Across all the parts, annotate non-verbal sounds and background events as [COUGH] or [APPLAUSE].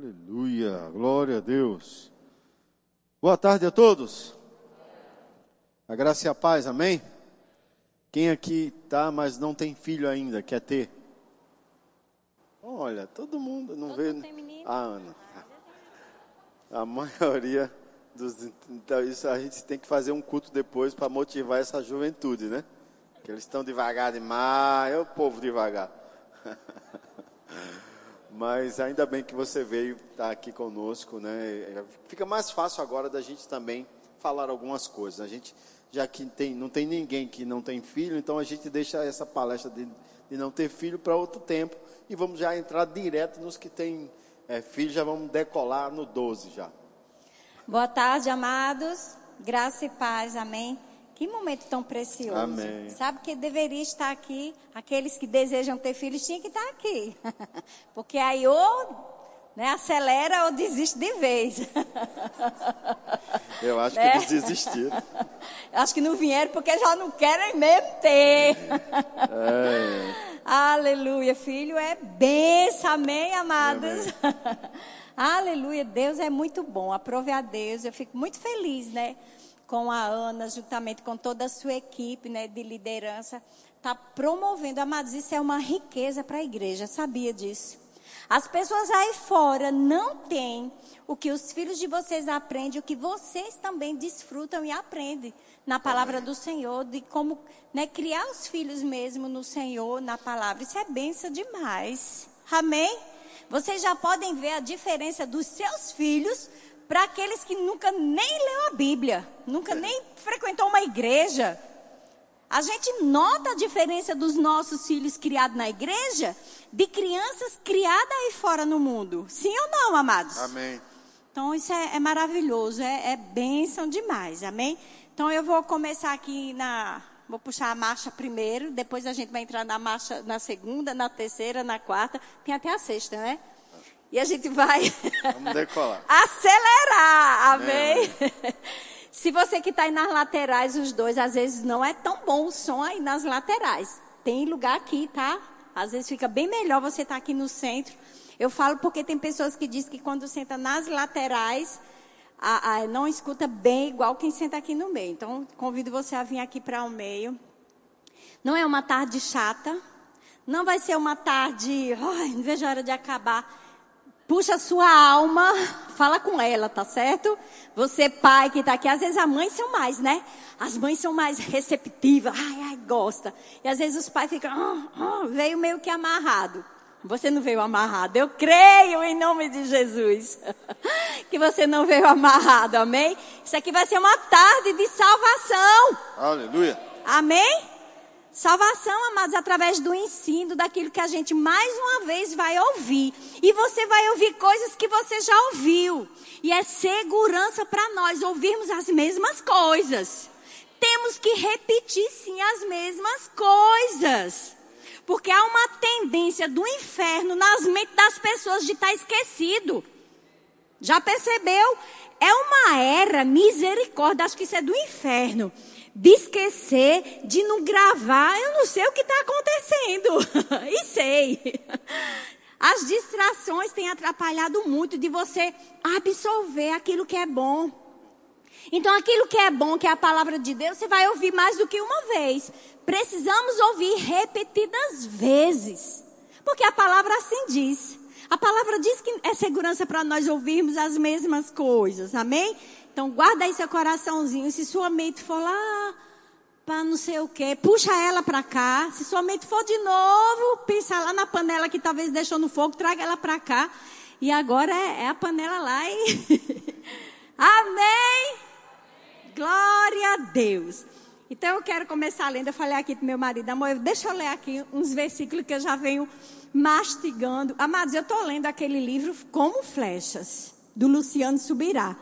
Aleluia, glória a Deus. Boa tarde a todos. A graça e a paz, amém? Quem aqui tá, mas não tem filho ainda, quer ter? Olha, todo mundo não vê. A Ana. A maioria dos. Então, isso a gente tem que fazer um culto depois para motivar essa juventude, né? Que eles estão devagar demais, é o povo devagar. [LAUGHS] Mas ainda bem que você veio estar tá aqui conosco, né? Fica mais fácil agora da gente também falar algumas coisas. A gente, já que tem, não tem ninguém que não tem filho, então a gente deixa essa palestra de, de não ter filho para outro tempo e vamos já entrar direto nos que têm é, filho, já vamos decolar no 12 já. Boa tarde, amados. Graça e paz, amém. Que momento tão precioso. Amém. Sabe que deveria estar aqui, aqueles que desejam ter filhos tinham que estar aqui. [LAUGHS] Porque aí ou né, acelera ou desiste de vez. Eu acho né? que eles desistiram. [LAUGHS] acho que não vieram porque já não querem mesmo ter. É. [LAUGHS] Aleluia, filho é benção, amém, amados. Amém. Aleluia, Deus é muito bom. Aprove a Deus, eu fico muito feliz, né? Com a Ana, juntamente com toda a sua equipe né, de liderança, está promovendo. Amados, isso é uma riqueza para a igreja, sabia disso? As pessoas aí fora não têm o que os filhos de vocês aprendem, o que vocês também desfrutam e aprendem na palavra do Senhor, de como né, criar os filhos mesmo no Senhor, na palavra. Isso é benção demais. Amém? Vocês já podem ver a diferença dos seus filhos para aqueles que nunca nem leu a Bíblia, nunca nem frequentou uma igreja. A gente nota a diferença dos nossos filhos criados na igreja de crianças criadas aí fora no mundo. Sim ou não, amados? Amém. Então isso é, é maravilhoso, é, é bênção demais, amém? Então eu vou começar aqui na. Vou puxar a marcha primeiro, depois a gente vai entrar na marcha na segunda, na terceira, na quarta, tem até a sexta, né? E a gente vai Vamos decolar. [LAUGHS] acelerar, amém? amém. [LAUGHS] Se você que está aí nas laterais, os dois, às vezes não é tão bom o som aí nas laterais. Tem lugar aqui, tá? Às vezes fica bem melhor você estar tá aqui no centro. Eu falo porque tem pessoas que dizem que quando senta nas laterais, a, a, não escuta bem igual quem senta aqui no meio. Então, convido você a vir aqui para o meio. Não é uma tarde chata. Não vai ser uma tarde, ai, não vejo a hora de acabar puxa a sua alma, fala com ela, tá certo? Você pai que está aqui, às vezes as mães são mais, né? As mães são mais receptivas, ai, ai, gosta. E às vezes os pais ficam, ah, ah, veio meio que amarrado. Você não veio amarrado. Eu creio em nome de Jesus. [LAUGHS] que você não veio amarrado, amém? Isso aqui vai ser uma tarde de salvação. Aleluia. Amém? Salvação, amados, através do ensino, daquilo que a gente mais uma vez vai ouvir. E você vai ouvir coisas que você já ouviu. E é segurança para nós ouvirmos as mesmas coisas. Temos que repetir sim as mesmas coisas. Porque há uma tendência do inferno nas mentes das pessoas de estar esquecido. Já percebeu? É uma era, misericórdia, acho que isso é do inferno de esquecer, de não gravar. Eu não sei o que está acontecendo. [LAUGHS] e sei. As distrações têm atrapalhado muito de você absorver aquilo que é bom. Então, aquilo que é bom, que é a palavra de Deus, você vai ouvir mais do que uma vez. Precisamos ouvir repetidas vezes. Porque a palavra assim diz. A palavra diz que é segurança para nós ouvirmos as mesmas coisas. Amém? Então guarda aí seu coraçãozinho. Se sua mente for lá para não sei o que, puxa ela para cá. Se sua mente for de novo, pensa lá na panela que talvez deixou no fogo, traga ela para cá. E agora é, é, a panela lá e [LAUGHS] Amém. Glória a Deus. Então eu quero começar lendo. Eu falei aqui pro meu marido, amor, deixa eu ler aqui uns versículos que eu já venho mastigando. Amados, eu estou lendo aquele livro Como Flechas, do Luciano Subirá.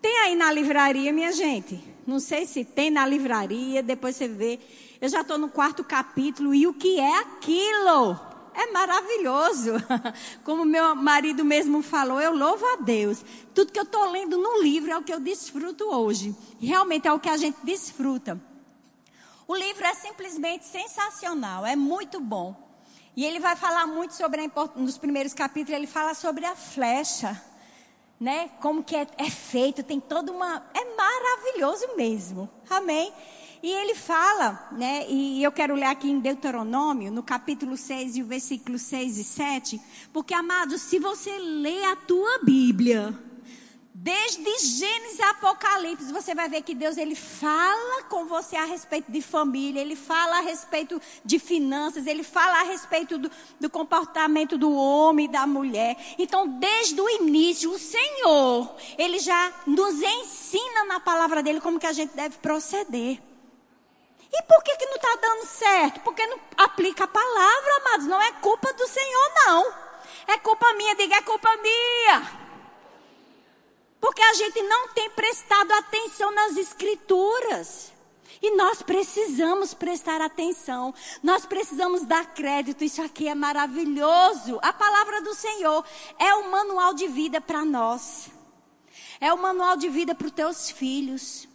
Tem aí na livraria, minha gente? Não sei se tem na livraria, depois você vê. Eu já estou no quarto capítulo e o que é aquilo? É maravilhoso. [LAUGHS] Como meu marido mesmo falou, eu louvo a Deus. Tudo que eu estou lendo no livro é o que eu desfruto hoje. Realmente é o que a gente desfruta. O livro é simplesmente sensacional, é muito bom. E ele vai falar muito sobre, a, nos primeiros capítulos, ele fala sobre a flecha, né? Como que é, é feito, tem toda uma... É maravilhoso mesmo, amém? E ele fala, né, e eu quero ler aqui em Deuteronômio, no capítulo 6 e o versículo 6 e 7, porque, amados, se você lê a tua Bíblia, desde Gênesis a Apocalipse, você vai ver que Deus ele fala com você a respeito de família, ele fala a respeito de finanças, ele fala a respeito do, do comportamento do homem e da mulher. Então, desde o início, o Senhor, ele já nos ensina na palavra dele como que a gente deve proceder. E por que, que não está dando certo? Porque não aplica a palavra, amados. Não é culpa do Senhor, não. É culpa minha, diga, é culpa minha. Porque a gente não tem prestado atenção nas escrituras. E nós precisamos prestar atenção. Nós precisamos dar crédito. Isso aqui é maravilhoso. A palavra do Senhor é o manual de vida para nós. É o manual de vida para os teus filhos.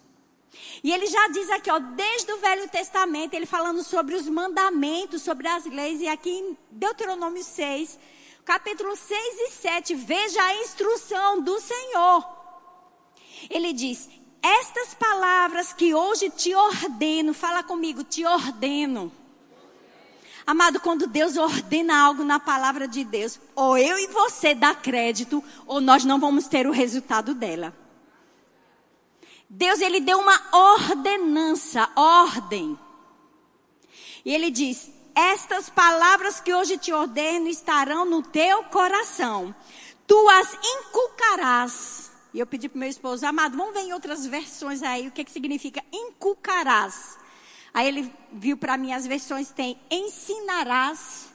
E ele já diz aqui, ó, desde o Velho Testamento, ele falando sobre os mandamentos, sobre as leis, e aqui em Deuteronômio 6, capítulo 6 e 7, veja a instrução do Senhor. Ele diz: Estas palavras que hoje te ordeno, fala comigo, te ordeno. Amado, quando Deus ordena algo na palavra de Deus, ou eu e você dá crédito, ou nós não vamos ter o resultado dela. Deus ele deu uma ordenança, ordem. E ele diz: Estas palavras que hoje te ordeno estarão no teu coração. Tu as inculcarás. E eu pedi para meu esposo, amado, vamos ver em outras versões aí o que, que significa inculcarás. Aí ele viu para mim as versões tem ensinarás,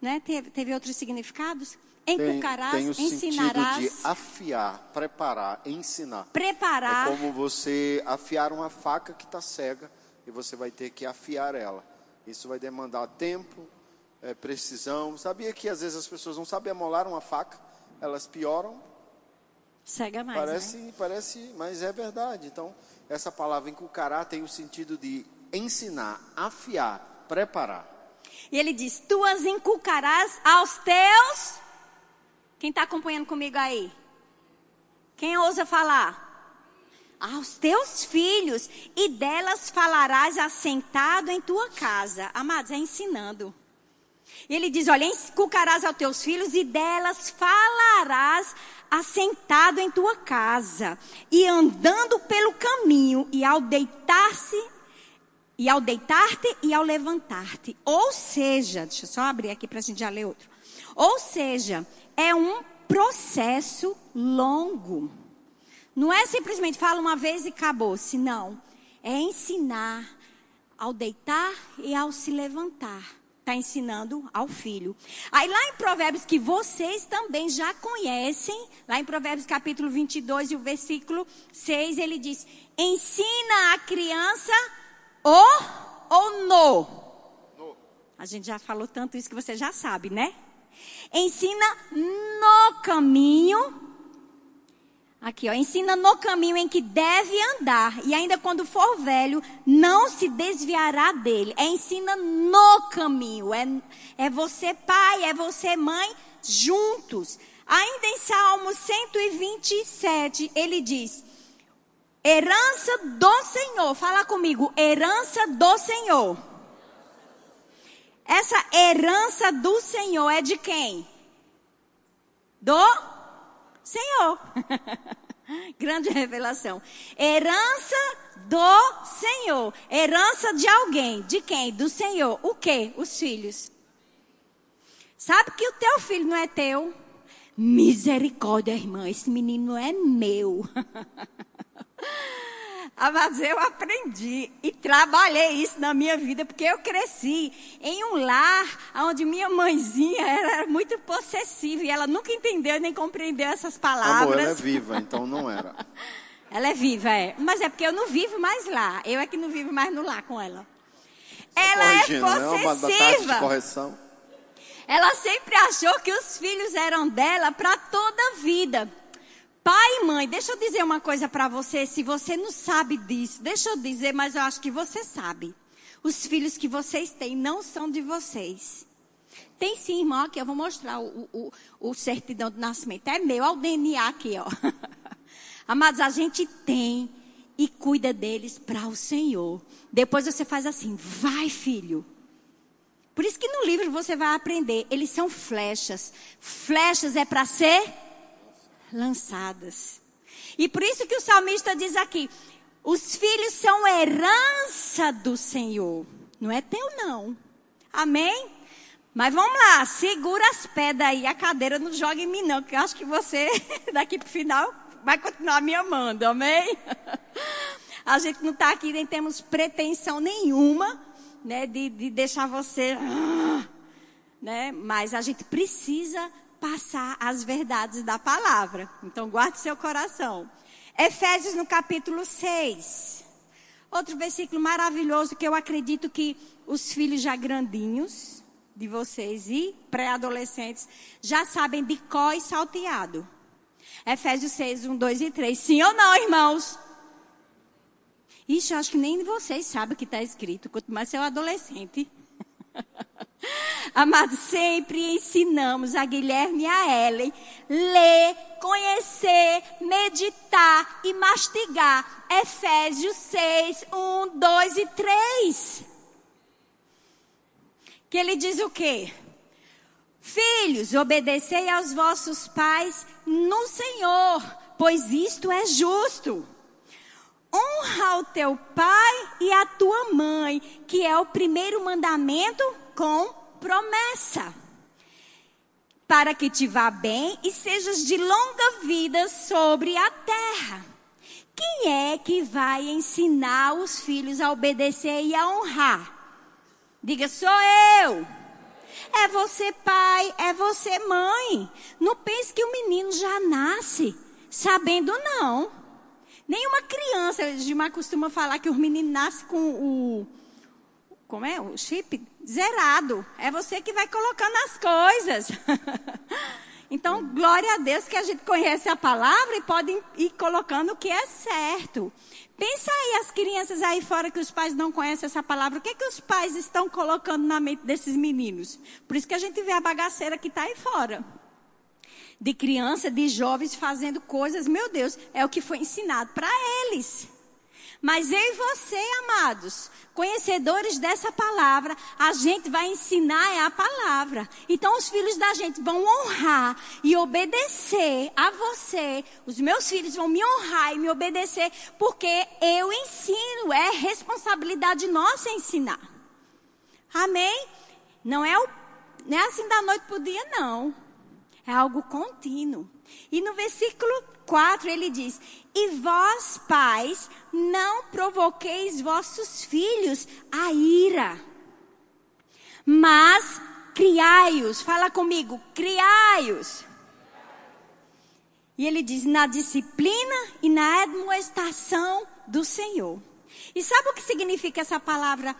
né? Teve, teve outros significados. Encucarás, tem, tem o ensinarás. sentido de afiar, preparar, ensinar. Preparar. É como você afiar uma faca que está cega e você vai ter que afiar ela. Isso vai demandar tempo, é, precisão. Sabia que às vezes as pessoas não sabem amolar uma faca, elas pioram. Cega mais. Parece, né? parece, mas é verdade. Então, essa palavra encucará tem o sentido de ensinar, afiar, preparar. E ele diz: Tu as inculcarás aos teus quem está acompanhando comigo aí? Quem ousa falar? Aos teus filhos, e delas falarás assentado em tua casa. Amados, é ensinando. Ele diz: Olha, inculcarás aos teus filhos, e delas falarás assentado em tua casa, e andando pelo caminho, e ao deitar-se, e ao deitar-te e ao levantar-te. Ou seja, deixa eu só abrir aqui para a gente já ler outro. Ou seja, é um processo longo. Não é simplesmente fala uma vez e acabou-se, não. É ensinar ao deitar e ao se levantar. Está ensinando ao filho. Aí lá em Provérbios, que vocês também já conhecem, lá em Provérbios capítulo 22 e o versículo 6, ele diz: Ensina a criança o ou no. no. A gente já falou tanto isso que você já sabe, né? Ensina no caminho. Aqui, ó, ensina no caminho em que deve andar, e ainda quando for velho, não se desviará dele. É ensina no caminho. É, é você pai, é você mãe, juntos. Ainda em Salmo 127, ele diz: Herança do Senhor. Fala comigo, herança do Senhor. Essa herança do Senhor é de quem? Do Senhor. [LAUGHS] Grande revelação. Herança do Senhor. Herança de alguém. De quem? Do Senhor. O quê? Os filhos. Sabe que o teu filho não é teu? Misericórdia, irmã. Esse menino é meu. [LAUGHS] Ah, mas eu aprendi e trabalhei isso na minha vida, porque eu cresci em um lar onde minha mãezinha era muito possessiva e ela nunca entendeu nem compreendeu essas palavras. Amor, ela é viva, [LAUGHS] então não era. ela é viva, é. Mas é porque eu não vivo mais lá. Eu é que não vivo mais no lar com ela. ela é possessiva. Né? Uma correção. Ela sempre achou que os filhos eram dela para toda a vida. Pai e mãe, deixa eu dizer uma coisa para você, se você não sabe disso, deixa eu dizer, mas eu acho que você sabe. Os filhos que vocês têm não são de vocês. Tem sim, irmão, aqui eu vou mostrar o, o, o certidão de nascimento. É meu, olha o DNA aqui, ó. [LAUGHS] Amados, a gente tem e cuida deles para o Senhor. Depois você faz assim, vai filho. Por isso que no livro você vai aprender, eles são flechas. Flechas é para ser lançadas. E por isso que o salmista diz aqui: os filhos são herança do Senhor. Não é teu, não. Amém? Mas vamos lá, segura as pedras aí, a cadeira não joga em mim, não, que eu acho que você, [LAUGHS] daqui pro final, vai continuar me amando, amém? [LAUGHS] A gente não está aqui, nem temos pretensão nenhuma, né, de, de deixar você, [GASPS] né, mas a gente precisa passar as verdades da palavra. Então, guarde seu coração. Efésios no capítulo 6. Outro versículo maravilhoso que eu acredito que os filhos já grandinhos de vocês e pré-adolescentes já sabem de có e salteado. Efésios 6, 1, 2 e 3. Sim ou não, irmãos? Ixi, eu acho que nem vocês sabem o que está escrito, quanto mais seu adolescente. [LAUGHS] Amados, sempre ensinamos a Guilherme e a Ellen ler, conhecer, meditar e mastigar Efésios 6, 1, 2 e 3. Que ele diz o quê? Filhos, obedecei aos vossos pais no Senhor, pois isto é justo. Honra o teu pai e a tua mãe, que é o primeiro mandamento com promessa. Para que te vá bem e sejas de longa vida sobre a terra. Quem é que vai ensinar os filhos a obedecer e a honrar? Diga, sou eu. É você pai, é você mãe. Não pense que o menino já nasce sabendo não. Nenhuma criança, gente costuma falar que os meninos nascem com o como é? O chip zerado. É você que vai colocando as coisas. [LAUGHS] então, glória a Deus que a gente conhece a palavra e pode ir colocando o que é certo. Pensa aí as crianças aí fora que os pais não conhecem essa palavra. O que é que os pais estão colocando na mente desses meninos? Por isso que a gente vê a bagaceira que está aí fora. De criança, de jovens fazendo coisas, meu Deus, é o que foi ensinado para eles. Mas eu e você, amados, conhecedores dessa palavra, a gente vai ensinar a palavra. Então os filhos da gente vão honrar e obedecer a você. Os meus filhos vão me honrar e me obedecer porque eu ensino, é responsabilidade nossa ensinar. Amém? Não é, o, não é assim da noite para o dia, não. É algo contínuo. E no versículo 4 ele diz: E vós, pais, não provoqueis vossos filhos a ira, mas criai-os. Fala comigo, criai-os. E ele diz: na disciplina e na admoestação do Senhor. E sabe o que significa essa palavra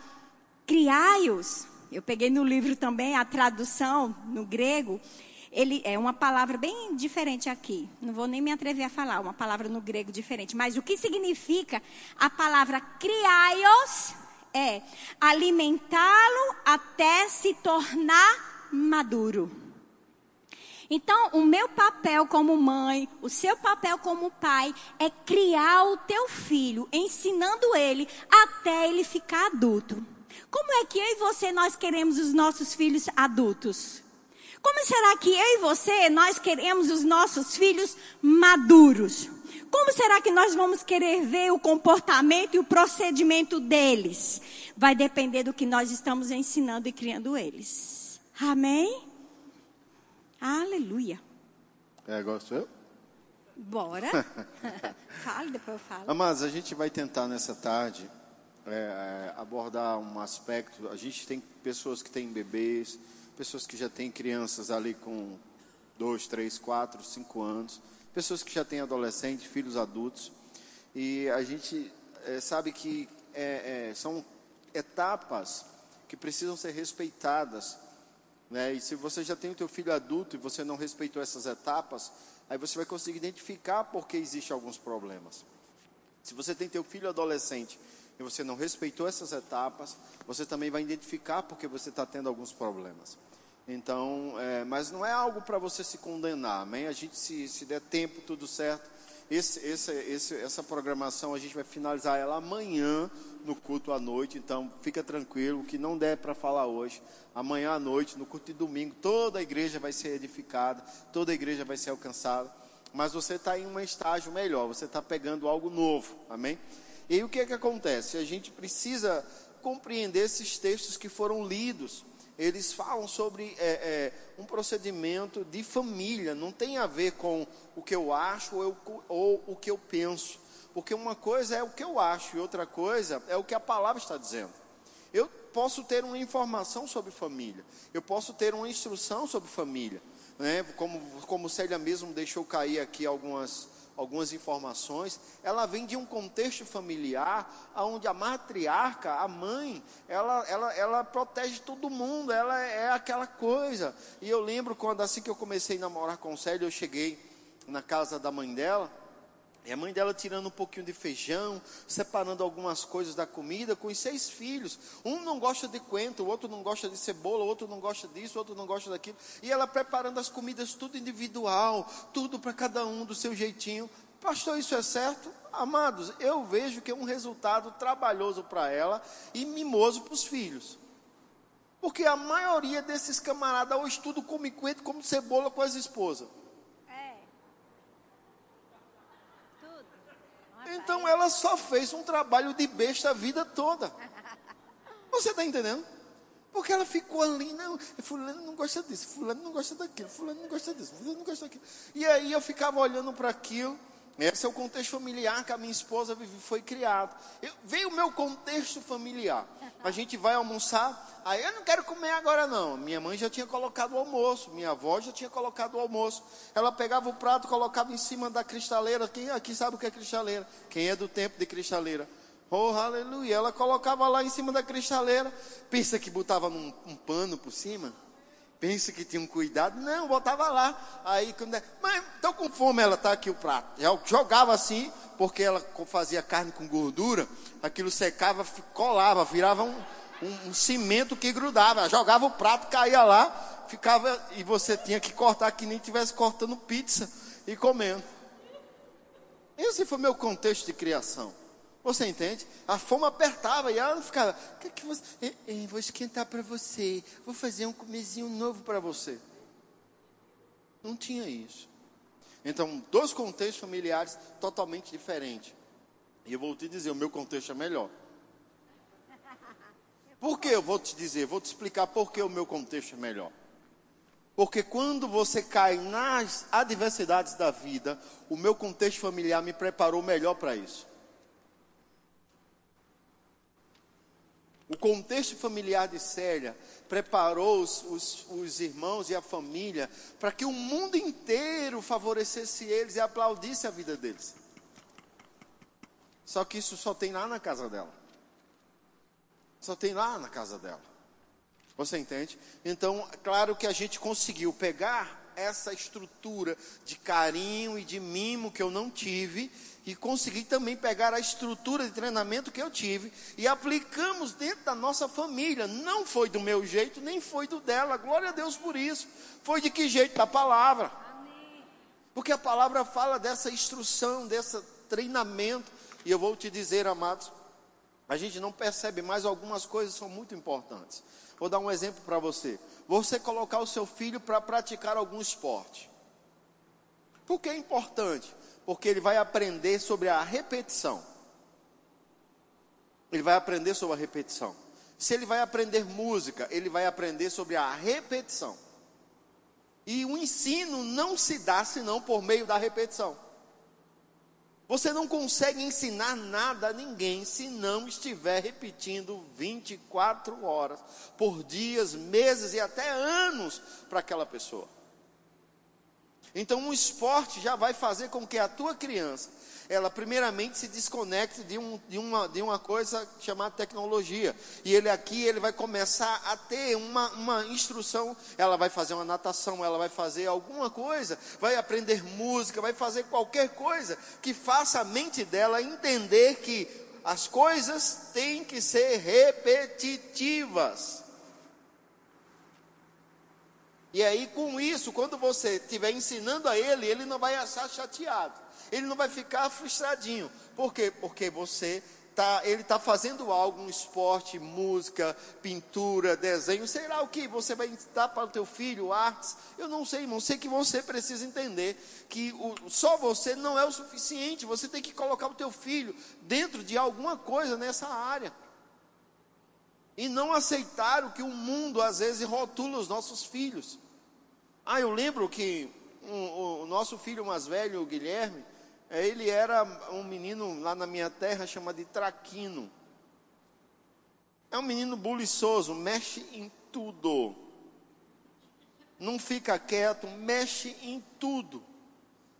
criai-os? Eu peguei no livro também a tradução no grego ele é uma palavra bem diferente aqui. Não vou nem me atrever a falar, uma palavra no grego diferente. Mas o que significa a palavra criaios é alimentá-lo até se tornar maduro. Então, o meu papel como mãe, o seu papel como pai é criar o teu filho, ensinando ele até ele ficar adulto. Como é que eu e você nós queremos os nossos filhos adultos? Como será que eu e você, nós queremos os nossos filhos maduros? Como será que nós vamos querer ver o comportamento e o procedimento deles? Vai depender do que nós estamos ensinando e criando eles. Amém? Aleluia. É, sou eu? Bora. [LAUGHS] Fale, depois eu falo. Amados, a gente vai tentar nessa tarde é, abordar um aspecto. A gente tem pessoas que têm bebês, pessoas que já têm crianças ali com dois, três, quatro, cinco anos, pessoas que já têm adolescentes, filhos adultos. E a gente é, sabe que é, é, são etapas que precisam ser respeitadas. Né? E se você já tem o teu filho adulto e você não respeitou essas etapas, aí você vai conseguir identificar por que existem alguns problemas. Se você tem teu filho adolescente e você não respeitou essas etapas, você também vai identificar porque você está tendo alguns problemas. Então, é, mas não é algo para você se condenar, amém? A gente, se, se der tempo, tudo certo. Esse, esse, esse, essa programação a gente vai finalizar ela amanhã no culto à noite, então fica tranquilo, o que não der para falar hoje, amanhã à noite, no culto de domingo, toda a igreja vai ser edificada, toda a igreja vai ser alcançada, mas você está em um estágio melhor, você está pegando algo novo, amém? E aí o que é que acontece? A gente precisa compreender esses textos que foram lidos, eles falam sobre é, é, um procedimento de família, não tem a ver com o que eu acho ou, eu, ou o que eu penso. Porque uma coisa é o que eu acho e outra coisa é o que a palavra está dizendo. Eu posso ter uma informação sobre família, eu posso ter uma instrução sobre família. Né? Como, como Célia mesmo deixou cair aqui algumas, algumas informações, ela vem de um contexto familiar, onde a matriarca, a mãe, ela, ela, ela protege todo mundo, ela é aquela coisa. E eu lembro quando assim que eu comecei a namorar com Célia, eu cheguei na casa da mãe dela, e a mãe dela tirando um pouquinho de feijão, separando algumas coisas da comida, com os seis filhos. Um não gosta de coentro, o outro não gosta de cebola, o outro não gosta disso, o outro não gosta daquilo. E ela preparando as comidas tudo individual, tudo para cada um do seu jeitinho. Pastor, isso é certo? Amados, eu vejo que é um resultado trabalhoso para ela e mimoso para os filhos. Porque a maioria desses camaradas hoje tudo come coentro, come cebola com as esposas. Então ela só fez um trabalho de besta a vida toda. Você está entendendo? Porque ela ficou ali, não, fulano não gosta disso, fulano não gosta daquilo, fulano não gosta disso, fulano não gosta daquilo. E aí eu ficava olhando para aquilo, esse é o contexto familiar que a minha esposa foi criado. Eu, veio o meu contexto familiar. A gente vai almoçar, aí eu não quero comer agora não. Minha mãe já tinha colocado o almoço, minha avó já tinha colocado o almoço. Ela pegava o prato, colocava em cima da cristaleira. Quem aqui sabe o que é cristaleira? Quem é do tempo de cristaleira? Oh, aleluia. Ela colocava lá em cima da cristaleira. Pensa que botava num, um pano por cima? Pensa que tinha um cuidado. Não, botava lá. Aí, quando, é, mas estou com fome, ela está aqui o prato. Já jogava assim, porque ela fazia carne com gordura, aquilo secava, colava, virava um, um, um cimento que grudava. Jogava o prato, caía lá, ficava, e você tinha que cortar que nem estivesse cortando pizza e comendo. Esse foi meu contexto de criação. Você entende? A fome apertava e ela ficava, que que você, vou esquentar para você, vou fazer um comezinho novo para você. Não tinha isso. Então, dois contextos familiares totalmente diferentes. E eu vou te dizer, o meu contexto é melhor. Por que eu vou te dizer? Vou te explicar por que o meu contexto é melhor. Porque quando você cai nas adversidades da vida, o meu contexto familiar me preparou melhor para isso. O contexto familiar de Célia preparou os, os, os irmãos e a família para que o mundo inteiro favorecesse eles e aplaudisse a vida deles. Só que isso só tem lá na casa dela. Só tem lá na casa dela. Você entende? Então, claro que a gente conseguiu pegar essa estrutura de carinho e de mimo que eu não tive e consegui também pegar a estrutura de treinamento que eu tive e aplicamos dentro da nossa família. Não foi do meu jeito, nem foi do dela. Glória a Deus por isso. Foi de que jeito? Da palavra. Porque a palavra fala dessa instrução, desse treinamento. E eu vou te dizer, amados, a gente não percebe, mas algumas coisas são muito importantes. Vou dar um exemplo para você. Você colocar o seu filho para praticar algum esporte. Por que é importante? porque ele vai aprender sobre a repetição. Ele vai aprender sobre a repetição. Se ele vai aprender música, ele vai aprender sobre a repetição. E o ensino não se dá senão por meio da repetição. Você não consegue ensinar nada a ninguém se não estiver repetindo 24 horas por dias, meses e até anos para aquela pessoa. Então, um esporte já vai fazer com que a tua criança, ela primeiramente se desconecte de, um, de, uma, de uma coisa chamada tecnologia. E ele aqui, ele vai começar a ter uma, uma instrução. Ela vai fazer uma natação, ela vai fazer alguma coisa, vai aprender música, vai fazer qualquer coisa que faça a mente dela entender que as coisas têm que ser repetitivas. E aí, com isso, quando você estiver ensinando a ele, ele não vai achar chateado. Ele não vai ficar frustradinho. Por quê? Porque você tá, ele está fazendo algo, um esporte, música, pintura, desenho, sei lá o que, você vai dar para o teu filho artes, eu não sei, irmão, sei que você precisa entender que o, só você não é o suficiente, você tem que colocar o teu filho dentro de alguma coisa nessa área. E não aceitar o que o mundo às vezes rotula os nossos filhos. Ah, eu lembro que um, o nosso filho mais velho, o Guilherme, ele era um menino lá na minha terra chamado de Traquino. É um menino buliçoso, mexe em tudo. Não fica quieto, mexe em tudo.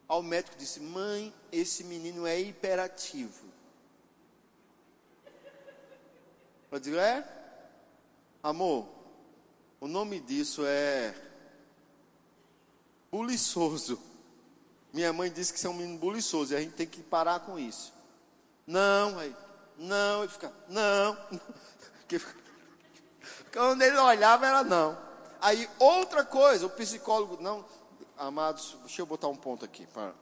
Ao médico disse: Mãe, esse menino é hiperativo. Eu digo: É? Amor, o nome disso é buliçoso. Minha mãe disse que você é um menino buliçoso e a gente tem que parar com isso. Não, aí, não, ele fica, não. [LAUGHS] Quando ele olhava, era não. Aí, outra coisa, o psicólogo, não, amados, deixa eu botar um ponto aqui, para,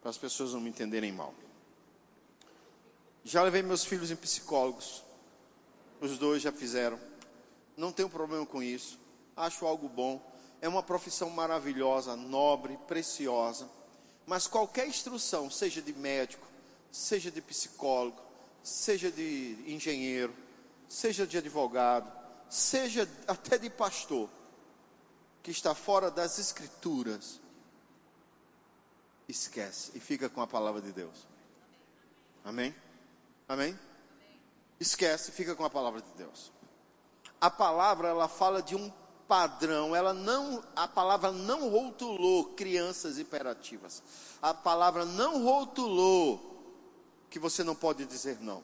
para as pessoas não me entenderem mal. Já levei meus filhos em psicólogos, os dois já fizeram, não tenho problema com isso, acho algo bom, é uma profissão maravilhosa, nobre, preciosa. Mas qualquer instrução, seja de médico, seja de psicólogo, seja de engenheiro, seja de advogado, seja até de pastor, que está fora das escrituras, esquece e fica com a palavra de Deus. Amém? Amém? Esquece e fica com a palavra de Deus. A palavra ela fala de um padrão, ela não, a palavra não rotulou crianças hiperativas. A palavra não rotulou que você não pode dizer não.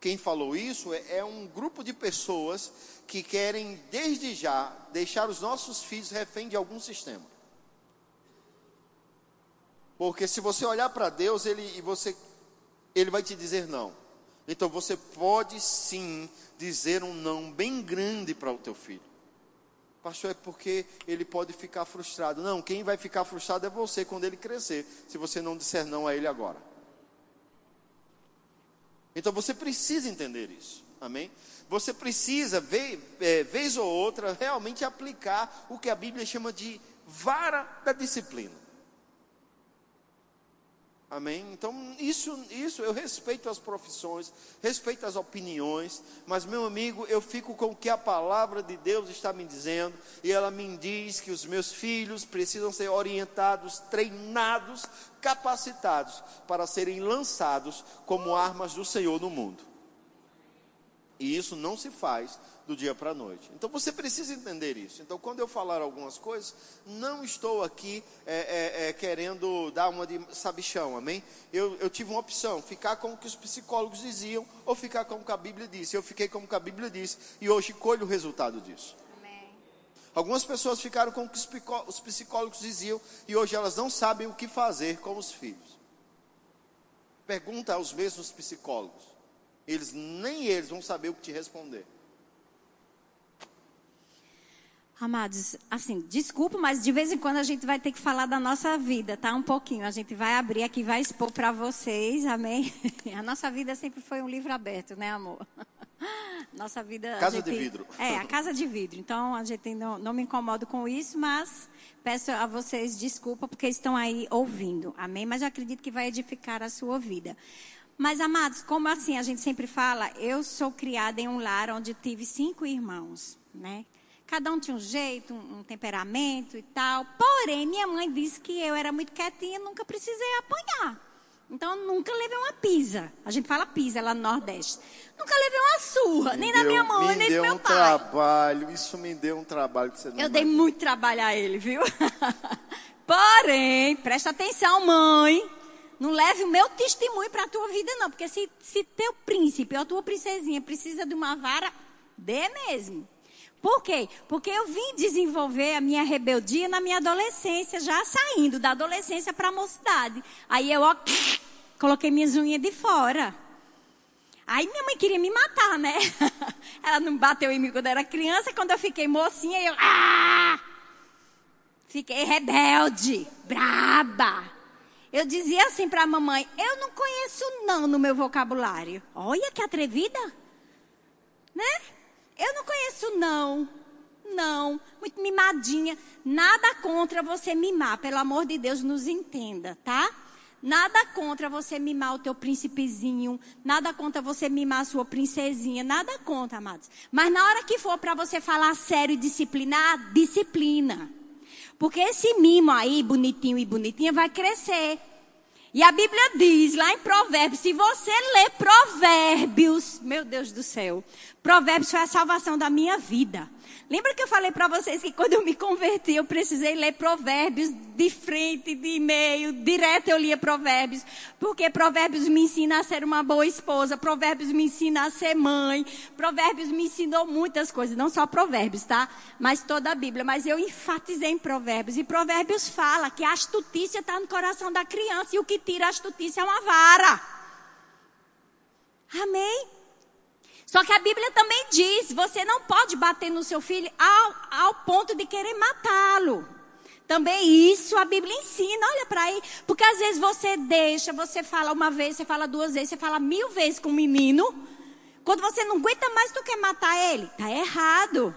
Quem falou isso é, é um grupo de pessoas que querem desde já deixar os nossos filhos refém de algum sistema. Porque se você olhar para Deus, ele você ele vai te dizer não. Então você pode sim dizer um não bem grande para o teu filho. Pastor, é porque ele pode ficar frustrado. Não, quem vai ficar frustrado é você quando ele crescer, se você não disser não a ele agora. Então você precisa entender isso, amém? Você precisa, é, vez ou outra, realmente aplicar o que a Bíblia chama de vara da disciplina. Amém? Então, isso, isso eu respeito as profissões, respeito as opiniões, mas, meu amigo, eu fico com o que a palavra de Deus está me dizendo, e ela me diz que os meus filhos precisam ser orientados, treinados, capacitados para serem lançados como armas do Senhor no mundo. E isso não se faz do dia para a noite. Então você precisa entender isso. Então, quando eu falar algumas coisas, não estou aqui é, é, é, querendo dar uma de sabichão, amém? Eu, eu tive uma opção: ficar com o que os psicólogos diziam ou ficar com o que a Bíblia disse. Eu fiquei com o que a Bíblia disse e hoje colho o resultado disso. Amém. Algumas pessoas ficaram com o que os psicólogos diziam e hoje elas não sabem o que fazer com os filhos. Pergunta aos mesmos psicólogos. Eles nem eles vão saber o que te responder. Amados, assim, desculpa, mas de vez em quando a gente vai ter que falar da nossa vida, tá? Um pouquinho. A gente vai abrir aqui, vai expor para vocês, amém? [LAUGHS] A nossa vida sempre foi um livro aberto, né, amor? [LAUGHS] Nossa vida. Casa gente, de vidro. É, a casa de vidro. Então, a gente não, não me incomodo com isso, mas peço a vocês desculpa porque estão aí ouvindo, amém? Mas eu acredito que vai edificar a sua vida. Mas, amados, como assim a gente sempre fala, eu sou criada em um lar onde tive cinco irmãos, né? Cada um tinha um jeito, um, um temperamento e tal. Porém, minha mãe disse que eu era muito quietinha, nunca precisei apanhar. Então, nunca levei uma pisa. A gente fala pisa lá no Nordeste. Nunca levei uma surra, me nem deu, da minha mãe, nem do meu um pai. trabalho, isso me deu um trabalho que você não Eu dei muito trabalho a ele, viu? [LAUGHS] Porém, presta atenção, mãe. Não leve o meu testemunho para a tua vida, não. Porque se, se teu príncipe ou a tua princesinha precisa de uma vara, dê mesmo. Por quê? Porque eu vim desenvolver a minha rebeldia na minha adolescência, já saindo da adolescência para a mocidade. Aí eu, ó, coloquei minhas unhas de fora. Aí minha mãe queria me matar, né? [LAUGHS] Ela não bateu em mim quando era criança, quando eu fiquei mocinha, eu, ah! Fiquei rebelde, braba. Eu dizia assim para a mamãe: Eu não conheço não no meu vocabulário. Olha que atrevida. Né? Eu não conheço não. Não. Muito mimadinha. Nada contra você mimar. Pelo amor de Deus, nos entenda, tá? Nada contra você mimar o teu príncipezinho, nada contra você mimar a sua princesinha, nada contra, amados. Mas na hora que for para você falar sério e disciplinar, disciplina. Porque esse mimo aí, bonitinho e bonitinha, vai crescer. E a Bíblia diz lá em Provérbios, se você ler Provérbios, meu Deus do céu, Provérbios foi a salvação da minha vida. Lembra que eu falei para vocês que quando eu me converti, eu precisei ler provérbios de frente, de meio, direto eu lia provérbios, porque provérbios me ensina a ser uma boa esposa, provérbios me ensina a ser mãe, provérbios me ensinou muitas coisas, não só provérbios, tá? Mas toda a Bíblia, mas eu enfatizei em provérbios, e provérbios fala que a astutícia está no coração da criança, e o que tira a astutícia é uma vara. Amém? Só que a Bíblia também diz: você não pode bater no seu filho ao, ao ponto de querer matá-lo. Também isso a Bíblia ensina, olha para aí. Porque às vezes você deixa, você fala uma vez, você fala duas vezes, você fala mil vezes com o menino. Quando você não aguenta mais, tu quer matar ele. Tá errado.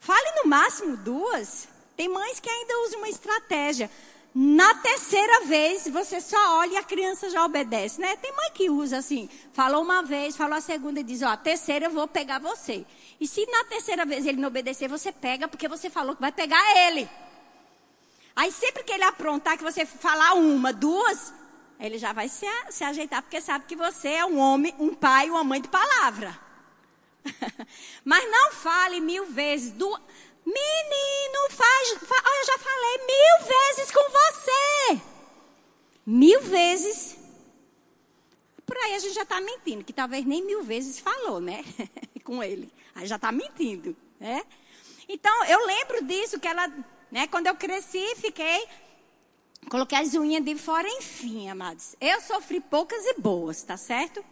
Fale no máximo duas. Tem mães que ainda usam uma estratégia. Na terceira vez, você só olha e a criança já obedece, né? Tem mãe que usa assim, falou uma vez, falou a segunda e diz, ó, a terceira eu vou pegar você. E se na terceira vez ele não obedecer, você pega porque você falou que vai pegar ele. Aí sempre que ele aprontar que você falar uma, duas, ele já vai se, se ajeitar porque sabe que você é um homem, um pai, uma mãe de palavra. [LAUGHS] Mas não fale mil vezes, duas. Menino, faz, faz, eu já falei mil vezes com você. Mil vezes. Por aí a gente já está mentindo, que talvez nem mil vezes falou, né? [LAUGHS] com ele. Aí já está mentindo, né? Então, eu lembro disso, que ela, né? Quando eu cresci, fiquei, coloquei as unhas de fora, enfim, amados. Eu sofri poucas e boas, tá certo?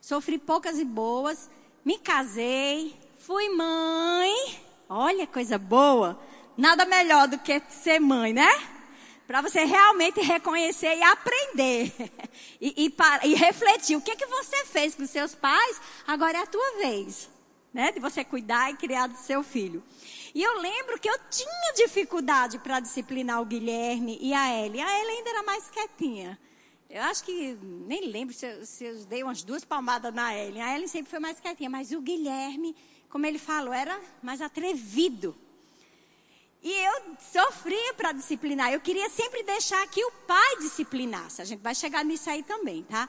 Sofri poucas e boas, me casei, fui mãe, Olha, coisa boa. Nada melhor do que ser mãe, né? Para você realmente reconhecer e aprender. [LAUGHS] E, e, para, e, refletir. O que, que você fez com seus pais, agora é a tua vez. Né? De você cuidar e criar do seu filho. E eu lembro que eu tinha dificuldade para disciplinar o Guilherme e a Ellie. A Ellie ainda era mais quietinha. Eu acho que, nem lembro se eu, se eu dei umas duas palmadas na Ellen. A Ellen sempre foi mais quietinha, mas o Guilherme, como ele falou, era mais atrevido. E eu sofria para disciplinar. Eu queria sempre deixar que o pai disciplinasse. A gente vai chegar nisso aí também, tá?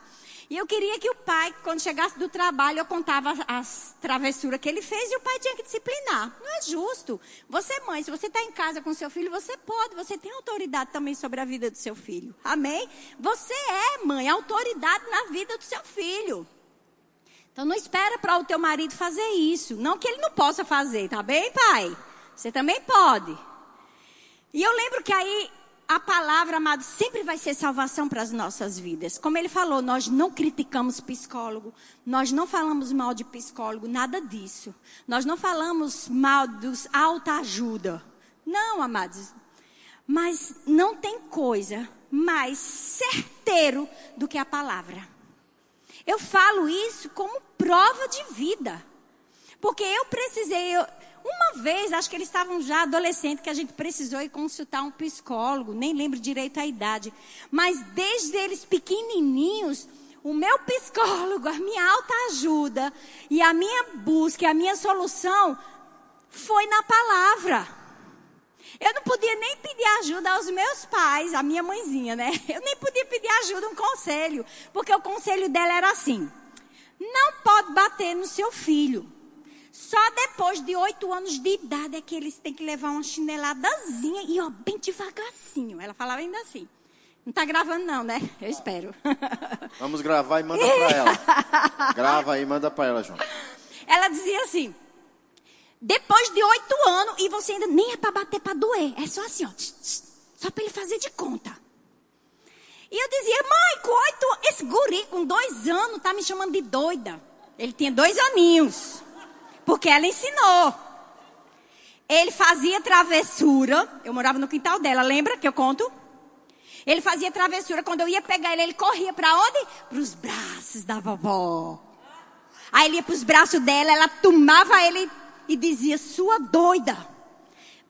E eu queria que o pai, quando chegasse do trabalho, eu contava as travessuras que ele fez e o pai tinha que disciplinar. Não é justo. Você, mãe, se você está em casa com seu filho, você pode, você tem autoridade também sobre a vida do seu filho. Amém? Você é, mãe, autoridade na vida do seu filho. Então não espera para o teu marido fazer isso. Não que ele não possa fazer, tá bem, pai? Você também pode. E eu lembro que aí a palavra, amado, sempre vai ser salvação para as nossas vidas. Como ele falou, nós não criticamos psicólogo, nós não falamos mal de psicólogo, nada disso. Nós não falamos mal dos autoajuda. Não, amados. Mas não tem coisa mais certeiro do que a palavra. Eu falo isso como prova de vida. Porque eu precisei, eu, uma vez, acho que eles estavam já adolescentes, que a gente precisou ir consultar um psicólogo, nem lembro direito a idade. Mas desde eles pequenininhos, o meu psicólogo, a minha alta ajuda e a minha busca, a minha solução foi na palavra. Eu não podia nem pedir ajuda aos meus pais, a minha mãezinha, né? [LAUGHS] Eu nem podia pedir ajuda, um conselho, porque o conselho dela era assim: não pode bater no seu filho. Só depois de oito anos de idade é que eles têm que levar uma chineladazinha e ó, bem devagarzinho. Ela falava ainda assim. Não está gravando não, né? Eu espero. [LAUGHS] Vamos gravar e manda para ela. [LAUGHS] Grava aí e manda para ela, João. Ela dizia assim: depois de oito anos, e você ainda nem é para bater para doer. É só assim, ó. Só para ele fazer de conta. E eu dizia, mãe, com oito, esse guri com dois anos tá me chamando de doida. Ele tinha dois aninhos. Porque ela ensinou. ele fazia travessura. Eu morava no quintal dela, lembra que eu conto? Ele fazia travessura. Quando eu ia pegar ele, ele corria para onde? Para os braços da vovó. Aí ele ia para os braços dela, ela tomava ele e dizia: Sua doida.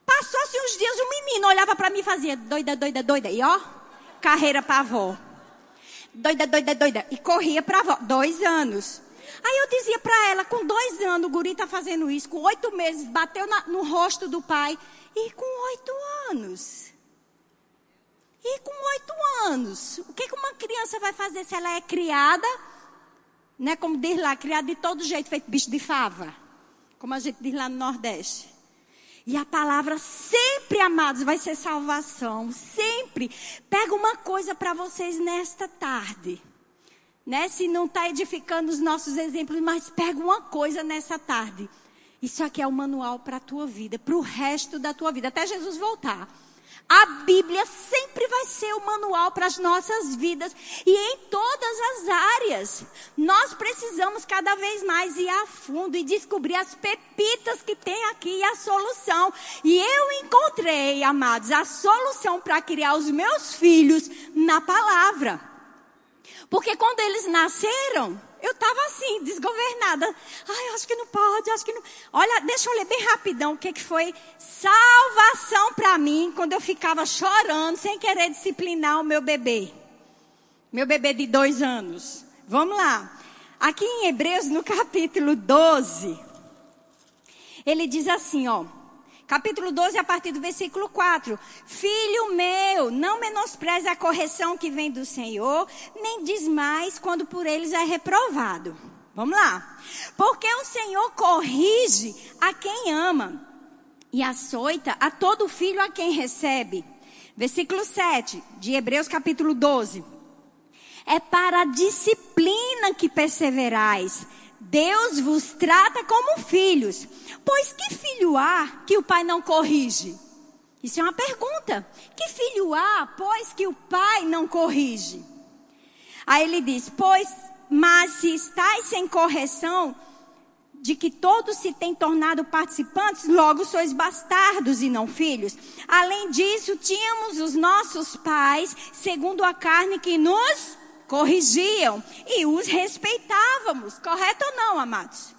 Passou-se uns dias, um menino olhava para mim e fazia: Doida, doida, doida. E ó, carreira para avó. Doida, doida, doida. E corria para avó. Dois anos. Aí eu dizia para ela, com dois anos, o guri tá fazendo isso, com oito meses, bateu na, no rosto do pai. E com oito anos. E com oito anos. O que, que uma criança vai fazer se ela é criada, né, como diz lá, criada de todo jeito, feito bicho de fava? Como a gente diz lá no Nordeste. E a palavra sempre, amados, vai ser salvação. Sempre. Pega uma coisa para vocês nesta tarde né? Se não está edificando os nossos exemplos, mas pega uma coisa nessa tarde. Isso aqui é o manual para a tua vida, para o resto da tua vida, até Jesus voltar. A Bíblia sempre vai ser o manual para as nossas vidas e em todas as áreas. Nós precisamos cada vez mais ir a fundo e descobrir as pepitas que tem aqui e a solução. E eu encontrei, amados, a solução para criar os meus filhos na palavra. Porque quando eles nasceram, eu estava assim, desgovernada. Ai, acho que não pode, acho que não. Olha, deixa eu ler bem rapidão o que, que foi salvação para mim quando eu ficava chorando, sem querer disciplinar o meu bebê. Meu bebê de dois anos. Vamos lá. Aqui em Hebreus, no capítulo 12, ele diz assim, ó. Capítulo 12, a partir do versículo 4. Filho meu, não menospreze a correção que vem do Senhor, nem desmais quando por eles é reprovado. Vamos lá. Porque o Senhor corrige a quem ama e açoita a todo filho a quem recebe. Versículo 7 de Hebreus capítulo 12. É para a disciplina que perseverais. Deus vos trata como filhos. Pois que filho há que o pai não corrige? Isso é uma pergunta. Que filho há, pois que o pai não corrige? Aí ele diz: Pois, mas se estáis sem correção, de que todos se têm tornado participantes, logo sois bastardos e não filhos. Além disso, tínhamos os nossos pais, segundo a carne, que nos corrigiam e os respeitávamos. Correto ou não, amados?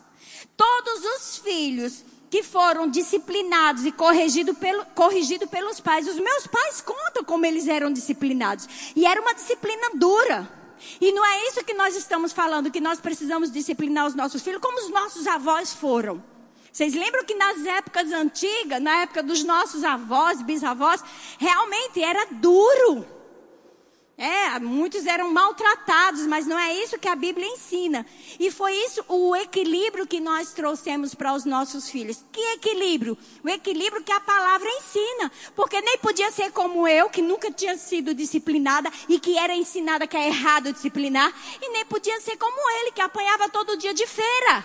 Todos os filhos que foram disciplinados e corrigidos pelo, corrigido pelos pais, os meus pais contam como eles eram disciplinados. E era uma disciplina dura. E não é isso que nós estamos falando, que nós precisamos disciplinar os nossos filhos, como os nossos avós foram. Vocês lembram que nas épocas antigas, na época dos nossos avós, bisavós, realmente era duro. É, muitos eram maltratados, mas não é isso que a Bíblia ensina. E foi isso o equilíbrio que nós trouxemos para os nossos filhos. Que equilíbrio? O equilíbrio que a palavra ensina. Porque nem podia ser como eu, que nunca tinha sido disciplinada e que era ensinada que é errado disciplinar, e nem podia ser como ele, que apanhava todo dia de feira.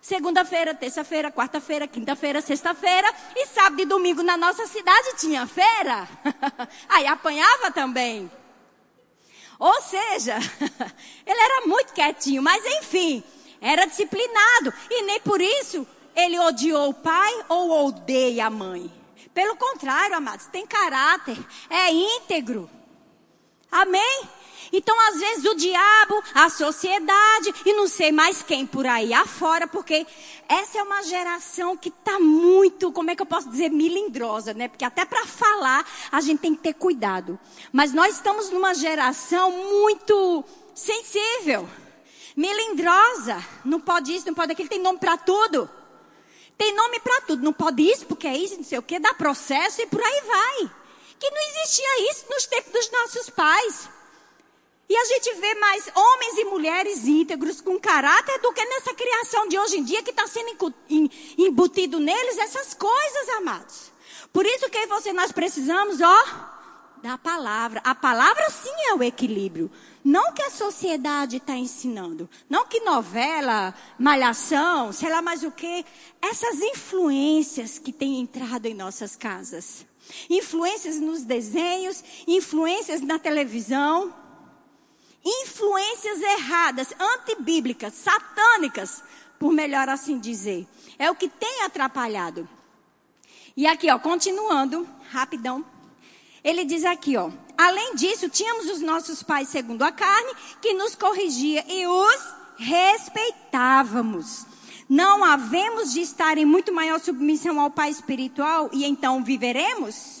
Segunda-feira, terça-feira, quarta-feira, quinta-feira, sexta-feira e sábado e domingo na nossa cidade tinha feira. [LAUGHS] Aí apanhava também. Ou seja, [LAUGHS] ele era muito quietinho, mas enfim, era disciplinado. E nem por isso ele odiou o pai ou odeia a mãe. Pelo contrário, amados, tem caráter, é íntegro. Amém? Então, às vezes, o diabo, a sociedade e não sei mais quem por aí afora, porque essa é uma geração que está muito, como é que eu posso dizer, milindrosa, né? Porque até para falar a gente tem que ter cuidado. Mas nós estamos numa geração muito sensível, melindrosa. Não pode isso, não pode aquilo, tem nome para tudo. Tem nome para tudo, não pode isso, porque é isso, não sei o que, dá processo e por aí vai. Que não existia isso nos tempos dos nossos pais. E a gente vê mais homens e mulheres íntegros com caráter do que nessa criação de hoje em dia que está sendo embutido neles essas coisas, amados. Por isso que você nós precisamos, ó, da palavra. A palavra sim é o equilíbrio. Não que a sociedade está ensinando. Não que novela, malhação, sei lá mais o que. Essas influências que têm entrado em nossas casas. Influências nos desenhos, influências na televisão influências erradas, antibíblicas, satânicas, por melhor assim dizer. É o que tem atrapalhado. E aqui, ó, continuando, rapidão. Ele diz aqui, ó. Além disso, tínhamos os nossos pais segundo a carne, que nos corrigia e os respeitávamos. Não havemos de estar em muito maior submissão ao Pai espiritual e então viveremos?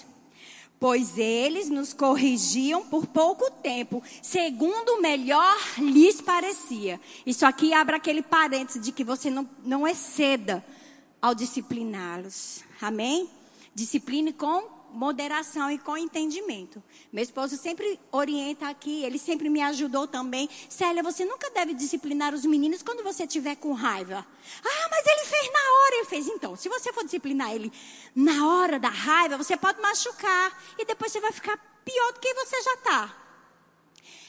Pois eles nos corrigiam por pouco tempo, segundo melhor lhes parecia. Isso aqui abre aquele parênteses de que você não, não exceda ao discipliná-los. Amém? Discipline com moderação e com entendimento. Meu esposo sempre orienta aqui, ele sempre me ajudou também. Célia, você nunca deve disciplinar os meninos quando você estiver com raiva. Ah, mas ele fez na hora. Ele fez, então, se você for disciplinar ele na hora da raiva, você pode machucar. E depois você vai ficar pior do que você já está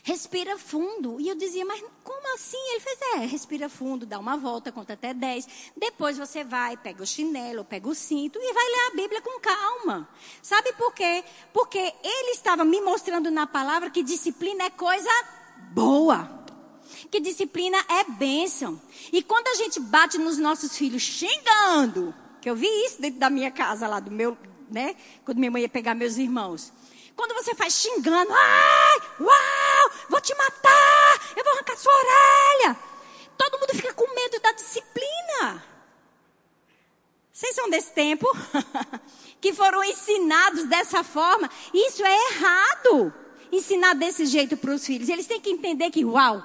respira fundo. E eu dizia, mas como assim? Ele fez, é, respira fundo, dá uma volta, conta até 10. Depois você vai, pega o chinelo, pega o cinto e vai ler a Bíblia com calma. Sabe por quê? Porque ele estava me mostrando na palavra que disciplina é coisa boa. Que disciplina é bênção. E quando a gente bate nos nossos filhos xingando, que eu vi isso dentro da minha casa lá, do meu, né? Quando minha mãe ia pegar meus irmãos. Quando você faz xingando, ai, uau, vou te matar, eu vou arrancar sua orelha. Todo mundo fica com medo da disciplina. Vocês são desse tempo? [LAUGHS] que foram ensinados dessa forma. Isso é errado. Ensinar desse jeito para os filhos. Eles têm que entender que, uau,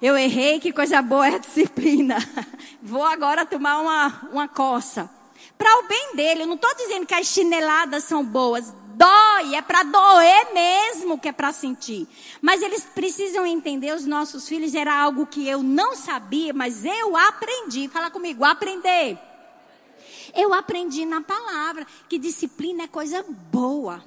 eu errei, que coisa boa é a disciplina. [LAUGHS] Vou agora tomar uma, uma coça. Para o bem dele, eu não estou dizendo que as chineladas são boas dói, é para doer mesmo que é para sentir. Mas eles precisam entender, os nossos filhos, era algo que eu não sabia, mas eu aprendi. Fala comigo, aprender. Eu aprendi na palavra que disciplina é coisa boa.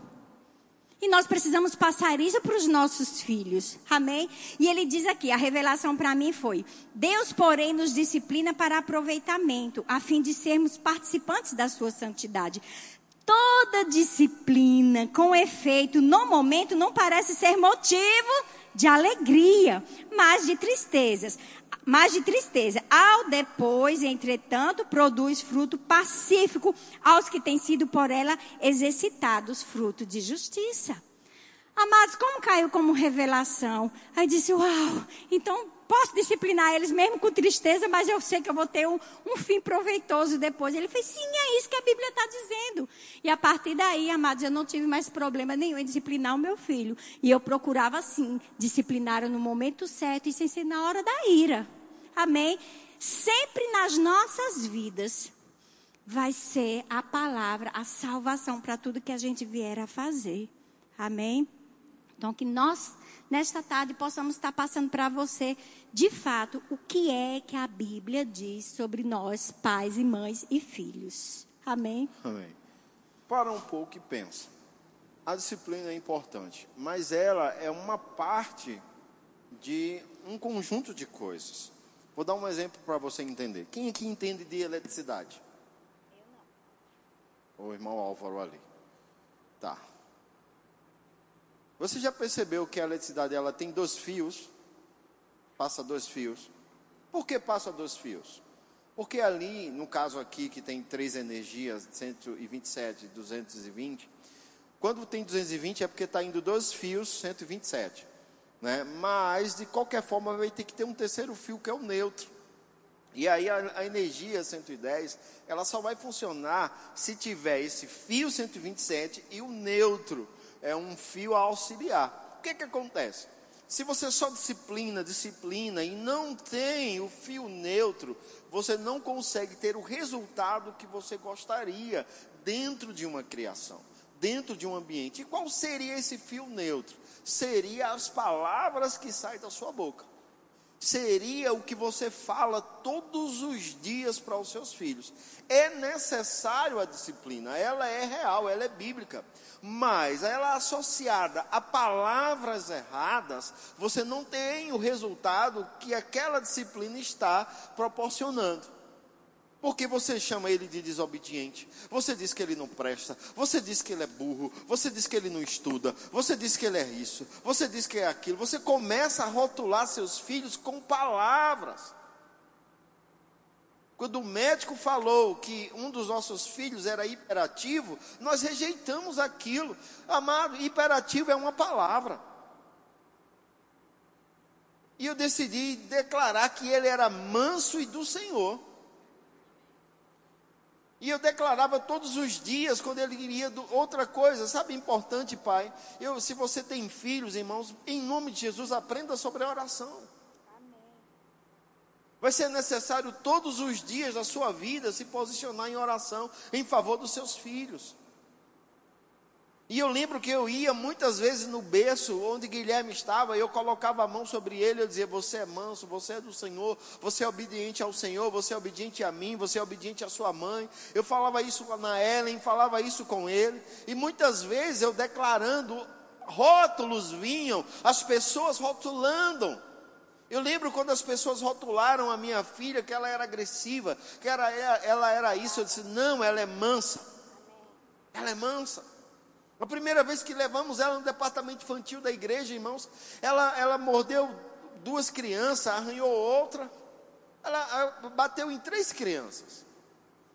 E nós precisamos passar isso para os nossos filhos. Amém? E ele diz aqui: a revelação para mim foi: Deus, porém, nos disciplina para aproveitamento, a fim de sermos participantes da sua santidade. Toda disciplina, com efeito, no momento não parece ser motivo de alegria, mas de tristezas. Mas de tristeza. Ao depois, entretanto, produz fruto pacífico aos que têm sido por ela exercitados, fruto de justiça. Amados, como caiu como revelação? Aí disse, uau, então posso disciplinar eles mesmo com tristeza, mas eu sei que eu vou ter um, um fim proveitoso depois. Ele fez, sim, é isso que a Bíblia está dizendo. E a partir daí, amados, eu não tive mais problema nenhum em disciplinar o meu filho. E eu procurava, sim, disciplinar no momento certo e sem ser na hora da ira. Amém? Sempre nas nossas vidas vai ser a palavra, a salvação para tudo que a gente vier a fazer. Amém? Então, que nós nesta tarde possamos estar passando para você, de fato, o que é que a Bíblia diz sobre nós, pais e mães e filhos. Amém? Amém. Para um pouco e pensa. A disciplina é importante, mas ela é uma parte de um conjunto de coisas. Vou dar um exemplo para você entender. Quem aqui entende de eletricidade? Eu não. O irmão Álvaro ali. Tá. Você já percebeu que a eletricidade ela tem dois fios? Passa dois fios. Por que passa dois fios? Porque ali, no caso aqui, que tem três energias, 127 e 220, quando tem 220 é porque está indo dois fios, 127. Né? Mas, de qualquer forma, vai ter que ter um terceiro fio, que é o neutro. E aí a, a, energia 110, ela só vai funcionar se tiver esse fio 127 e o neutro é um fio auxiliar. O que, que acontece? Se você só disciplina, disciplina e não tem o fio neutro, você não consegue ter o resultado que você gostaria dentro de uma criação, dentro de um ambiente. E qual seria esse fio neutro? Seria as palavras que saem da sua boca seria o que você fala todos os dias para os seus filhos. É necessário a disciplina, ela é real, ela é bíblica, mas ela é associada a palavras erradas, você não tem o resultado que aquela disciplina está proporcionando. Porque você chama ele de desobediente, você diz que ele não presta, você diz que ele é burro, você diz que ele não estuda, você diz que ele é isso, você diz que é aquilo. Você começa a rotular seus filhos com palavras. Quando o médico falou que um dos nossos filhos era hiperativo, nós rejeitamos aquilo. Amado, hiperativo é uma palavra. E eu decidi declarar que ele era manso e do Senhor. E eu declarava todos os dias, quando ele iria outra coisa, sabe, importante, pai. Eu, se você tem filhos, irmãos, em nome de Jesus, aprenda sobre a oração. Amém. Vai ser necessário todos os dias da sua vida se posicionar em oração em favor dos seus filhos. E eu lembro que eu ia muitas vezes no berço onde Guilherme estava, eu colocava a mão sobre ele, eu dizia: Você é manso, você é do Senhor, você é obediente ao Senhor, você é obediente a mim, você é obediente à sua mãe. Eu falava isso na Ellen, falava isso com ele, e muitas vezes eu declarando, rótulos vinham, as pessoas rotulando. Eu lembro quando as pessoas rotularam a minha filha que ela era agressiva, que era, ela era isso, eu disse: Não, ela é mansa, ela é mansa. A primeira vez que levamos ela no departamento infantil da igreja, irmãos, ela, ela mordeu duas crianças, arranhou outra, ela, bateu em três crianças.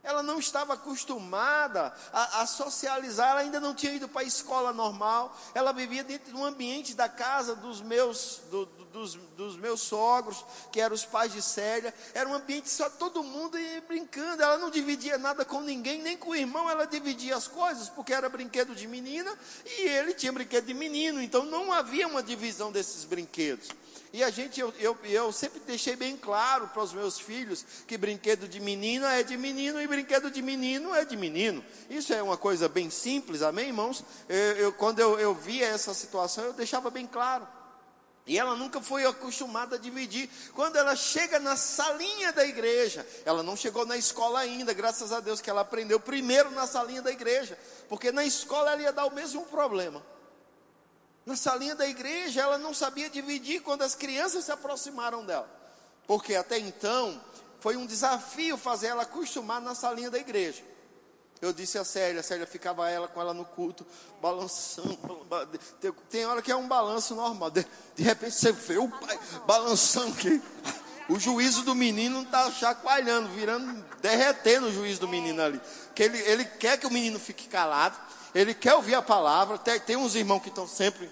Ela não estava acostumada a, a, socializar, ela ainda não tinha ido para a escola normal. Ela vivia dentro do ambiente da casa dos meus, do, dos, dos, meus sogros, que eram os pais de Célia. Era um ambiente só todo mundo ia brincando. Ela não dividia nada com ninguém, nem com o irmão ela dividia as coisas, porque era brinquedo de menina e ele tinha brinquedo de menino. Então não havia uma divisão desses brinquedos. E a gente, eu, eu, eu sempre deixei bem claro para os meus filhos que brinquedo de menina é de menino e brinquedo de menino é de menino. Isso é uma coisa bem simples, amém, irmãos? Eu, eu quando eu, eu via essa situação, eu deixava bem claro. E ela nunca foi acostumada a dividir. Quando ela chega na salinha da igreja, ela não chegou na escola ainda, graças a Deus que ela aprendeu primeiro na salinha da igreja, porque na escola ela ia dar o mesmo problema. Na salinha da igreja, ela não sabia dividir quando as crianças se aproximaram dela. Porque até então, foi um desafio fazer ela acostumar na salinha da igreja. Eu disse a Célia, a Célia ficava ela com ela no culto, balançando. Tem, hora que é um balanço normal. De, de repente você vê o pai balançando o juízo do menino está chacoalhando, virando, derretendo o juízo do menino ali. Que ele, ele quer que o menino fique calado ele quer ouvir a palavra. Tem, tem uns irmãos que estão sempre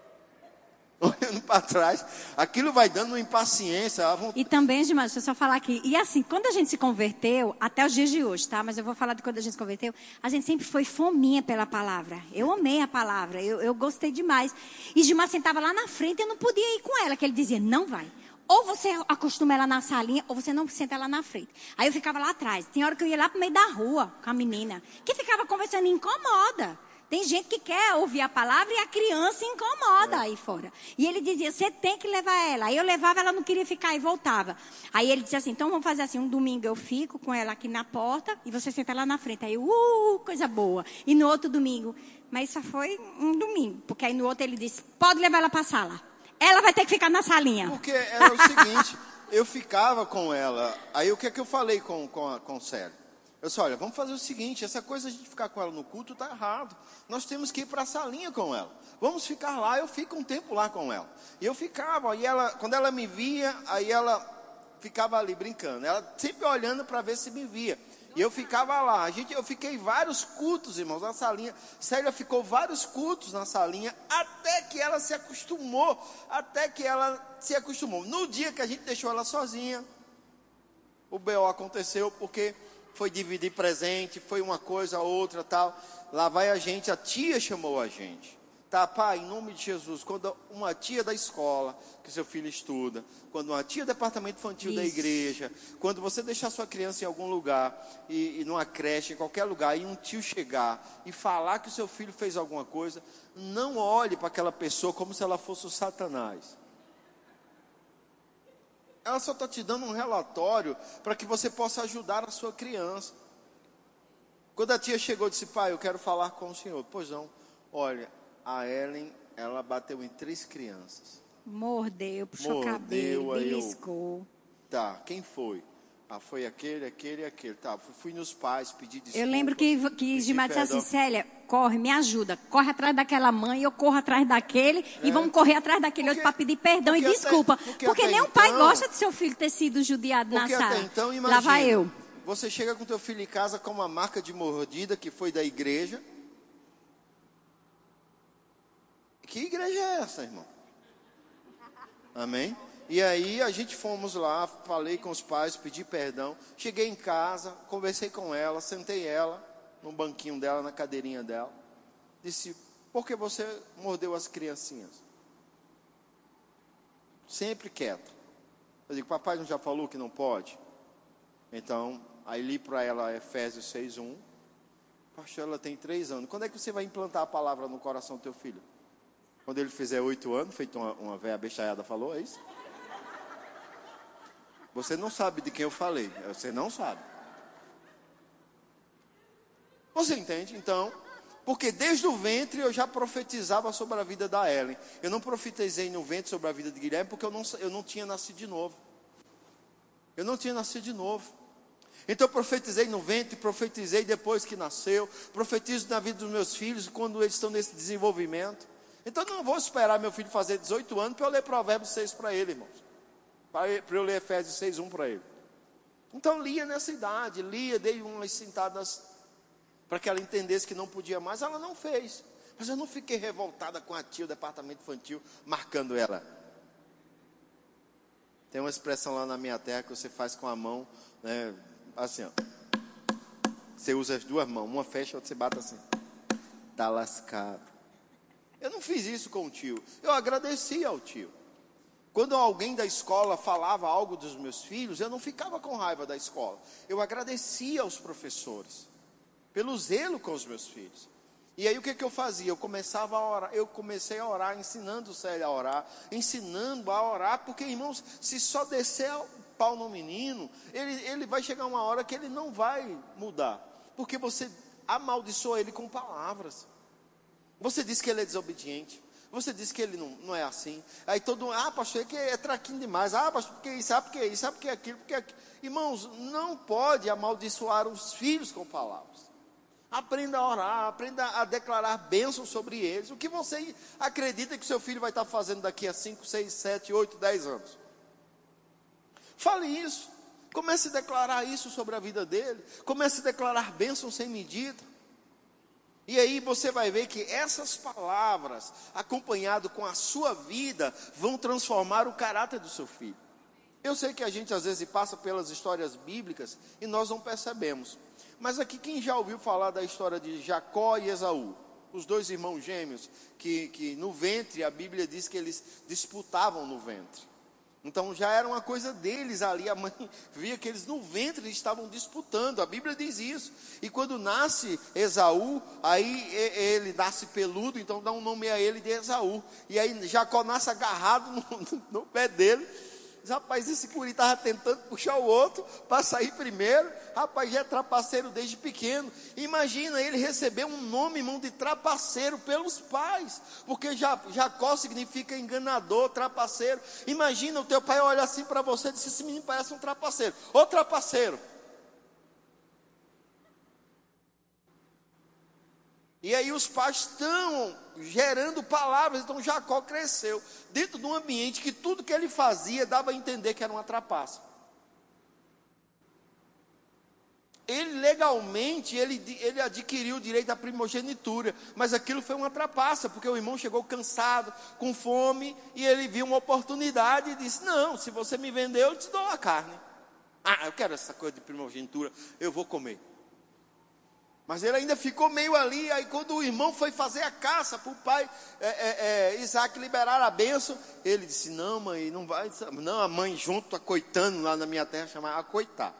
[LAUGHS] olhando para trás. Aquilo vai dando uma impaciência. E também, demais, deixa eu só falar aqui. E assim, quando a gente se converteu, até os dias de hoje, tá? Mas eu vou falar de quando a gente se converteu. A gente sempre foi fominha pela palavra. Eu amei a palavra. Eu, eu gostei demais. E Gilmar sentava lá na frente e eu não podia ir com ela. Que ele dizia, não vai. Ou você acostuma ela na salinha, ou você não senta ela na frente. Aí eu ficava lá atrás. Tem hora que eu ia lá pro meio da rua com a menina, que ficava conversando e incomoda. Tem gente que quer ouvir a palavra e a criança incomoda é. aí fora. E ele dizia, você tem que levar ela. Aí eu levava, ela não queria ficar e voltava. Aí ele dizia assim, então vamos fazer assim, um domingo eu fico com ela aqui na porta e você senta lá na frente. Aí, uh, coisa boa. E no outro domingo, mas isso foi um domingo, porque aí no outro ele disse, pode levar ela para a sala. Ela vai ter que ficar na salinha. Porque era o seguinte, [LAUGHS] eu ficava com ela. Aí o que é que eu falei com, com, com o Célio? Eu disse, olha, vamos fazer o seguinte, essa coisa de a gente ficar com ela no culto está errado. Nós temos que ir para a salinha com ela. Vamos ficar lá, eu fico um tempo lá com ela. E eu ficava, e ela, quando ela me via, aí ela ficava ali brincando. Ela sempre olhando para ver se me via. E eu ficava lá. A gente, eu fiquei vários cultos, irmãos, na salinha. Célia ficou vários cultos na salinha, até que ela se acostumou. Até que ela se acostumou. No dia que a gente deixou ela sozinha, o BO aconteceu porque foi dividir presente, foi uma coisa, outra, tal. Lá vai a gente, a tia chamou a gente. Tá, pai, em nome de Jesus, quando uma tia da escola que seu filho estuda, quando uma tia do departamento infantil Isso. da igreja, quando você deixar sua criança em algum lugar, e, e numa creche, em qualquer lugar, e um tio chegar e falar que o seu filho fez alguma coisa, não olhe para aquela pessoa como se ela fosse o Satanás. Ela só está te dando um relatório para que você possa ajudar a sua criança. Quando a tia chegou e disse, pai, eu quero falar com o senhor. Pois não, olha, a Ellen, ela bateu em três crianças. Mordeu, puxou Mordeu, cabelo, beliscou. Tá, quem foi? Ah, foi aquele, aquele, aquele. Tá, fui nos pais, pedi desculpa. Eu lembro que, que Gilmar disse assim, Célia, corre, me ajuda. Corre atrás daquela mãe, eu corro atrás daquele é. e vamos correr atrás daquele porque, outro para pedir perdão e desculpa. Até, porque, porque nenhum então, pai gosta de seu filho ter sido judiado na sala. Até então, imagina, Lá vai eu. Você chega com teu filho em casa com uma marca de mordida que foi da igreja. Que igreja é essa, irmão? Amém? E aí a gente fomos lá, falei com os pais, pedi perdão. Cheguei em casa, conversei com ela, sentei ela no banquinho dela, na cadeirinha dela. Disse: Por que você mordeu as criancinhas? Sempre quieto. Eu digo: Papai não já falou que não pode? Então, aí li para ela Efésios 6:1. Pastor, ela tem três anos. Quando é que você vai implantar a palavra no coração do teu filho? Quando ele fizer oito anos, feito uma, uma velha bechaiada falou, é isso? Você não sabe de quem eu falei. Você não sabe. Você entende? Então, porque desde o ventre eu já profetizava sobre a vida da Ellen. Eu não profetizei no ventre sobre a vida de Guilherme porque eu não, eu não tinha nascido de novo. Eu não tinha nascido de novo. Então eu profetizei no ventre, profetizei depois que nasceu, profetizo na vida dos meus filhos quando eles estão nesse desenvolvimento. Então não vou esperar meu filho fazer 18 anos para eu ler Provérbios 6 para ele, irmãos para eu ler Efésios 6:1 para ele. Então lia nessa idade, lia, dei umas sentadas para que ela entendesse que não podia mais, ela não fez. Mas eu não fiquei revoltada com a tia, o departamento infantil, marcando ela. Tem uma expressão lá na minha terra que você faz com a mão, né, assim, ó. Você usa as duas mãos, uma fecha, outra você bate assim. Tá lascado. Eu não fiz isso com o tio. Eu agradeci ao tio. Quando alguém da escola falava algo dos meus filhos, eu não ficava com raiva da escola. Eu agradecia aos professores pelo zelo com os meus filhos. E aí o que, que eu fazia? Eu começava a orar, eu comecei a orar, ensinando o Célio a orar, ensinando a orar, porque irmãos, se só descer o pau no menino, ele, ele vai chegar uma hora que ele não vai mudar, porque você amaldiçoa ele com palavras. Você diz que ele é desobediente. Você disse que ele não, não é assim. Aí todo mundo, ah, pastor, é que é traquinho demais. Ah, pastor, porque isso, sabe porque isso, sabe porque aquilo, porque aquilo. Irmãos, não pode amaldiçoar os filhos com palavras. Aprenda a orar, aprenda a declarar bênçãos sobre eles. O que você acredita que seu filho vai estar fazendo daqui a 5, 6, 7, 8, 10 anos? Fale isso. Comece a declarar isso sobre a vida dele. Comece a declarar bênçãos sem medida. E aí você vai ver que essas palavras, acompanhado com a sua vida, vão transformar o caráter do seu filho. Eu sei que a gente às vezes passa pelas histórias bíblicas e nós não percebemos. Mas aqui quem já ouviu falar da história de Jacó e Esaú? Os dois irmãos gêmeos que, que no ventre a Bíblia diz que eles disputavam no ventre. Então já era uma coisa deles ali. A mãe [LAUGHS] via que eles no ventre estavam disputando. A Bíblia diz isso. E quando nasce Esaú, aí ele nasce peludo, então dá um nome a ele de Esaú. E aí Jacó nasce agarrado [LAUGHS] no, no pé dele. Rapaz, esse guri estava tentando puxar o outro para sair primeiro. Rapaz, já é trapaceiro desde pequeno. Imagina ele receber um nome, irmão, de trapaceiro pelos pais. Porque Jacó significa enganador, trapaceiro. Imagina o teu pai olha assim para você e diz: Esse menino parece um trapaceiro. Ô trapaceiro. E aí os pais estão gerando palavras, então Jacó cresceu dentro de um ambiente que tudo que ele fazia dava a entender que era uma trapaça. Ele legalmente ele, ele adquiriu o direito à primogenitura, mas aquilo foi uma trapaça, porque o irmão chegou cansado, com fome, e ele viu uma oportunidade e disse: Não, se você me vender, eu te dou a carne. Ah, eu quero essa coisa de primogenitura, eu vou comer. Mas ele ainda ficou meio ali. Aí, quando o irmão foi fazer a caça para o pai é, é, é, Isaac liberar a bênção, ele disse: Não, mãe, não vai. Não, a mãe junto, acoitando lá na minha terra, chamava acoitar.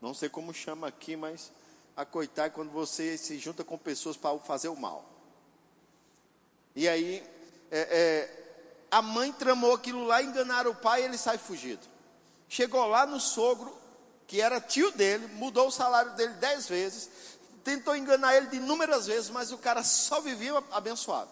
Não sei como chama aqui, mas acoitar é quando você se junta com pessoas para fazer o mal. E aí, é, é, a mãe tramou aquilo lá, enganaram o pai e ele sai fugido. Chegou lá no sogro, que era tio dele, mudou o salário dele dez vezes, tentou enganar ele de inúmeras vezes, mas o cara só vivia abençoado.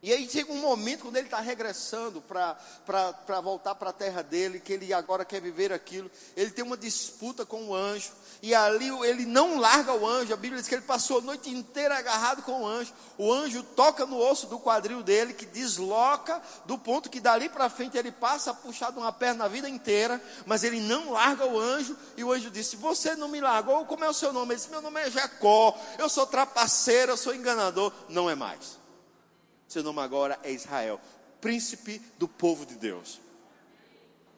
E aí chega um momento quando ele está regressando para voltar para a terra dele, que ele agora quer viver aquilo. Ele tem uma disputa com o anjo. E ali ele não larga o anjo. A Bíblia diz que ele passou a noite inteira agarrado com o anjo. O anjo toca no osso do quadril dele, que desloca do ponto que dali para frente ele passa de uma perna a vida inteira. Mas ele não larga o anjo. E o anjo disse: Você não me largou? Como é o seu nome? Ele disse: Meu nome é Jacó. Eu sou trapaceiro, eu sou enganador. Não é mais. Seu nome agora é Israel, príncipe do povo de Deus.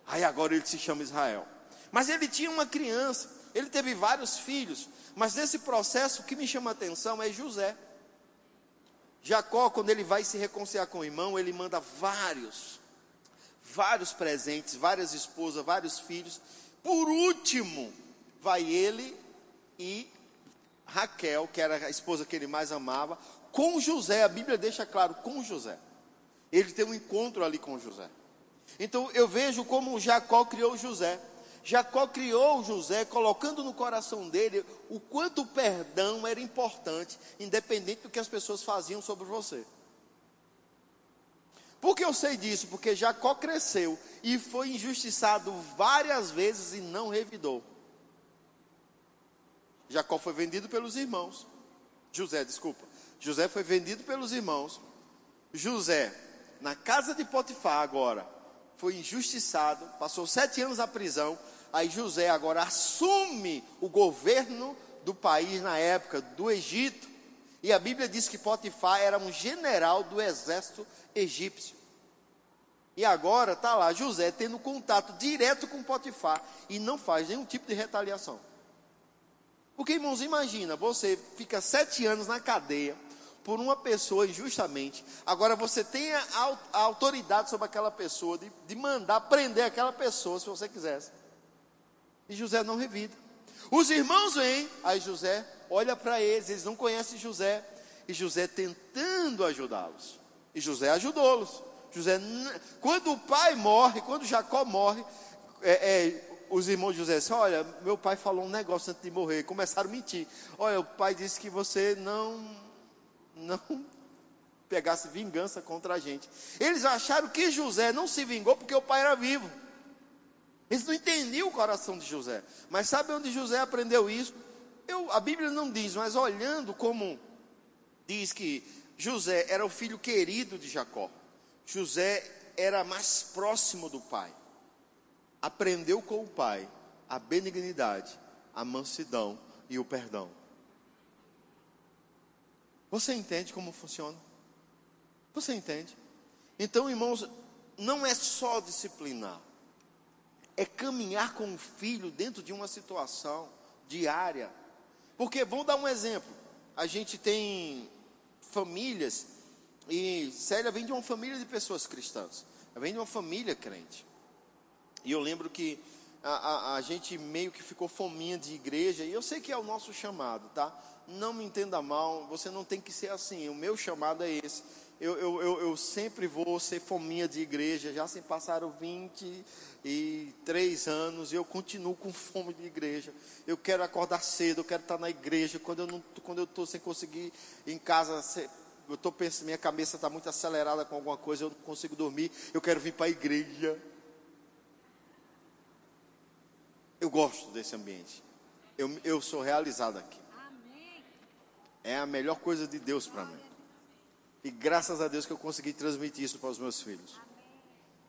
Aí agora ele se chama Israel. Mas ele tinha uma criança, ele teve vários filhos, mas nesse processo o que me chama a atenção é José. Jacó, quando ele vai se reconciliar com o irmão, ele manda vários, vários presentes, várias esposas, vários filhos. Por último, vai ele e Raquel, que era a esposa que ele mais amava, com José, a Bíblia deixa claro, com José. Ele tem um encontro ali com José. Então eu vejo como Jacó criou José. Jacó criou José, colocando no coração dele o quanto o perdão era importante, independente do que as pessoas faziam sobre você. Por que eu sei disso? Porque Jacó cresceu e foi injustiçado várias vezes e não revidou. Jacó foi vendido pelos irmãos. José, desculpa. José foi vendido pelos irmãos. José, na casa de Potifar agora, foi injustiçado, passou sete anos na prisão. Aí José agora assume o governo do país na época, do Egito. E a Bíblia diz que Potifar era um general do exército egípcio. E agora está lá José tendo contato direto com Potifar e não faz nenhum tipo de retaliação. Porque, irmãos, imagina, você fica sete anos na cadeia, por uma pessoa injustamente. Agora você tem a, autoridade sobre aquela pessoa de, de mandar prender aquela pessoa se você quisesse. E José não revida. Os irmãos vêm, aí José olha para eles, eles não conhecem José, e José tentando ajudá-los. E José ajudou-los. José, quando o pai morre, quando Jacó morre, é, é, os irmãos de José disseram, olha, meu pai falou um negócio antes de morrer, começaram a mentir. Olha, o pai disse que você não não pegasse vingança contra a gente. Eles acharam que José não se vingou porque o pai era vivo. Eles não entendiam o coração de José. Mas sabe onde José aprendeu isso? Eu, a Bíblia não diz, mas olhando como diz que José era o filho querido de Jacó. José era mais próximo do pai. Aprendeu com o pai a benignidade, a mansidão e o perdão. Você entende como funciona? Você entende? Então, irmãos, não é só disciplinar, é caminhar com o filho dentro de uma situação diária. Porque, vamos dar um exemplo: a gente tem famílias, e Célia vem de uma família de pessoas cristãs, ela vem de uma família crente. E eu lembro que a, a, a gente meio que ficou fominha de igreja, e eu sei que é o nosso chamado, tá? não me entenda mal, você não tem que ser assim. O meu chamado é esse. Eu, eu, eu, eu sempre vou ser fominha de igreja. Já se passaram 23 anos e eu continuo com fome de igreja. Eu quero acordar cedo, eu quero estar na igreja. Quando eu não, quando eu estou sem conseguir em casa, eu estou pensando, minha cabeça está muito acelerada com alguma coisa, eu não consigo dormir. Eu quero vir para a igreja. Eu gosto desse ambiente. Eu, eu sou realizado aqui é a melhor coisa de Deus para mim. E graças a Deus que eu consegui transmitir isso para os meus filhos.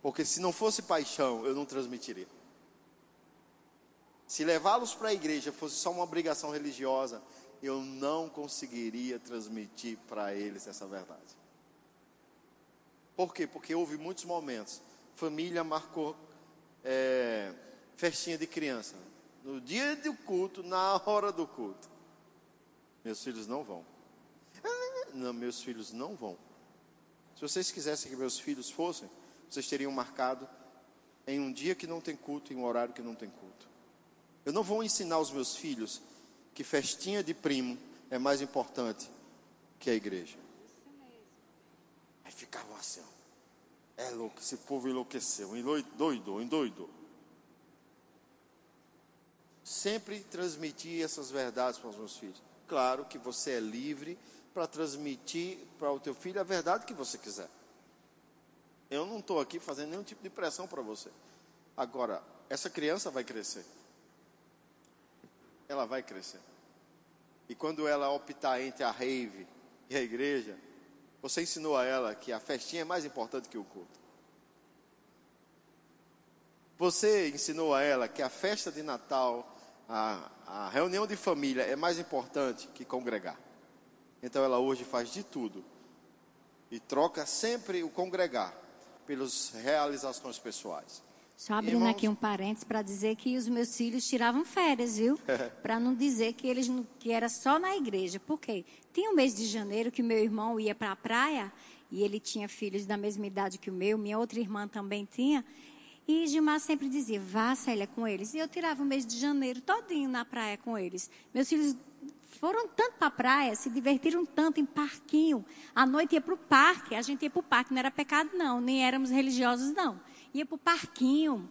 Porque se não fosse paixão, eu não transmitiria. Se levá-los para a igreja fosse só uma obrigação religiosa, eu não conseguiria transmitir para eles essa verdade. Por quê? Porque houve muitos momentos. Família marcou é, festinha de criança. No dia do culto, na hora do culto. Meus filhos não vão. Não, meus filhos não vão. Se vocês quisessem que meus filhos fossem, vocês teriam marcado em um dia que não tem culto, em um horário que não tem culto. Eu não vou ensinar os meus filhos que festinha de primo é mais importante que a igreja. Aí ficavam assim, é louco, esse povo enlouqueceu, endoidou, endoidou. Sempre transmitir essas verdades para os meus filhos. Claro que você é livre para transmitir para o teu filho a verdade que você quiser. Eu não estou aqui fazendo nenhum tipo de pressão para você. Agora, essa criança vai crescer. Ela vai crescer. E quando ela optar entre a rave e a igreja, você ensinou a ela que a festinha é mais importante que o culto. Você ensinou a ela que a festa de Natal, a, a reunião de família é mais importante que congregar. Então ela hoje faz de tudo e troca sempre o congregar pelas realizações pessoais. Só abrindo Irmãos... aqui um parênteses para dizer que os meus filhos tiravam férias, viu? [LAUGHS] para não dizer que eles não, que era só na igreja. Por quê? Tinha um mês de janeiro que meu irmão ia para a praia e ele tinha filhos da mesma idade que o meu, minha outra irmã também tinha. E Gilmar sempre dizia, vá, Célia, com eles. E eu tirava o mês de janeiro todinho na praia com eles. Meus filhos foram tanto para a praia, se divertiram tanto em parquinho. À noite ia para o parque, a gente ia para o parque, não era pecado não, nem éramos religiosos não. Ia para o parquinho,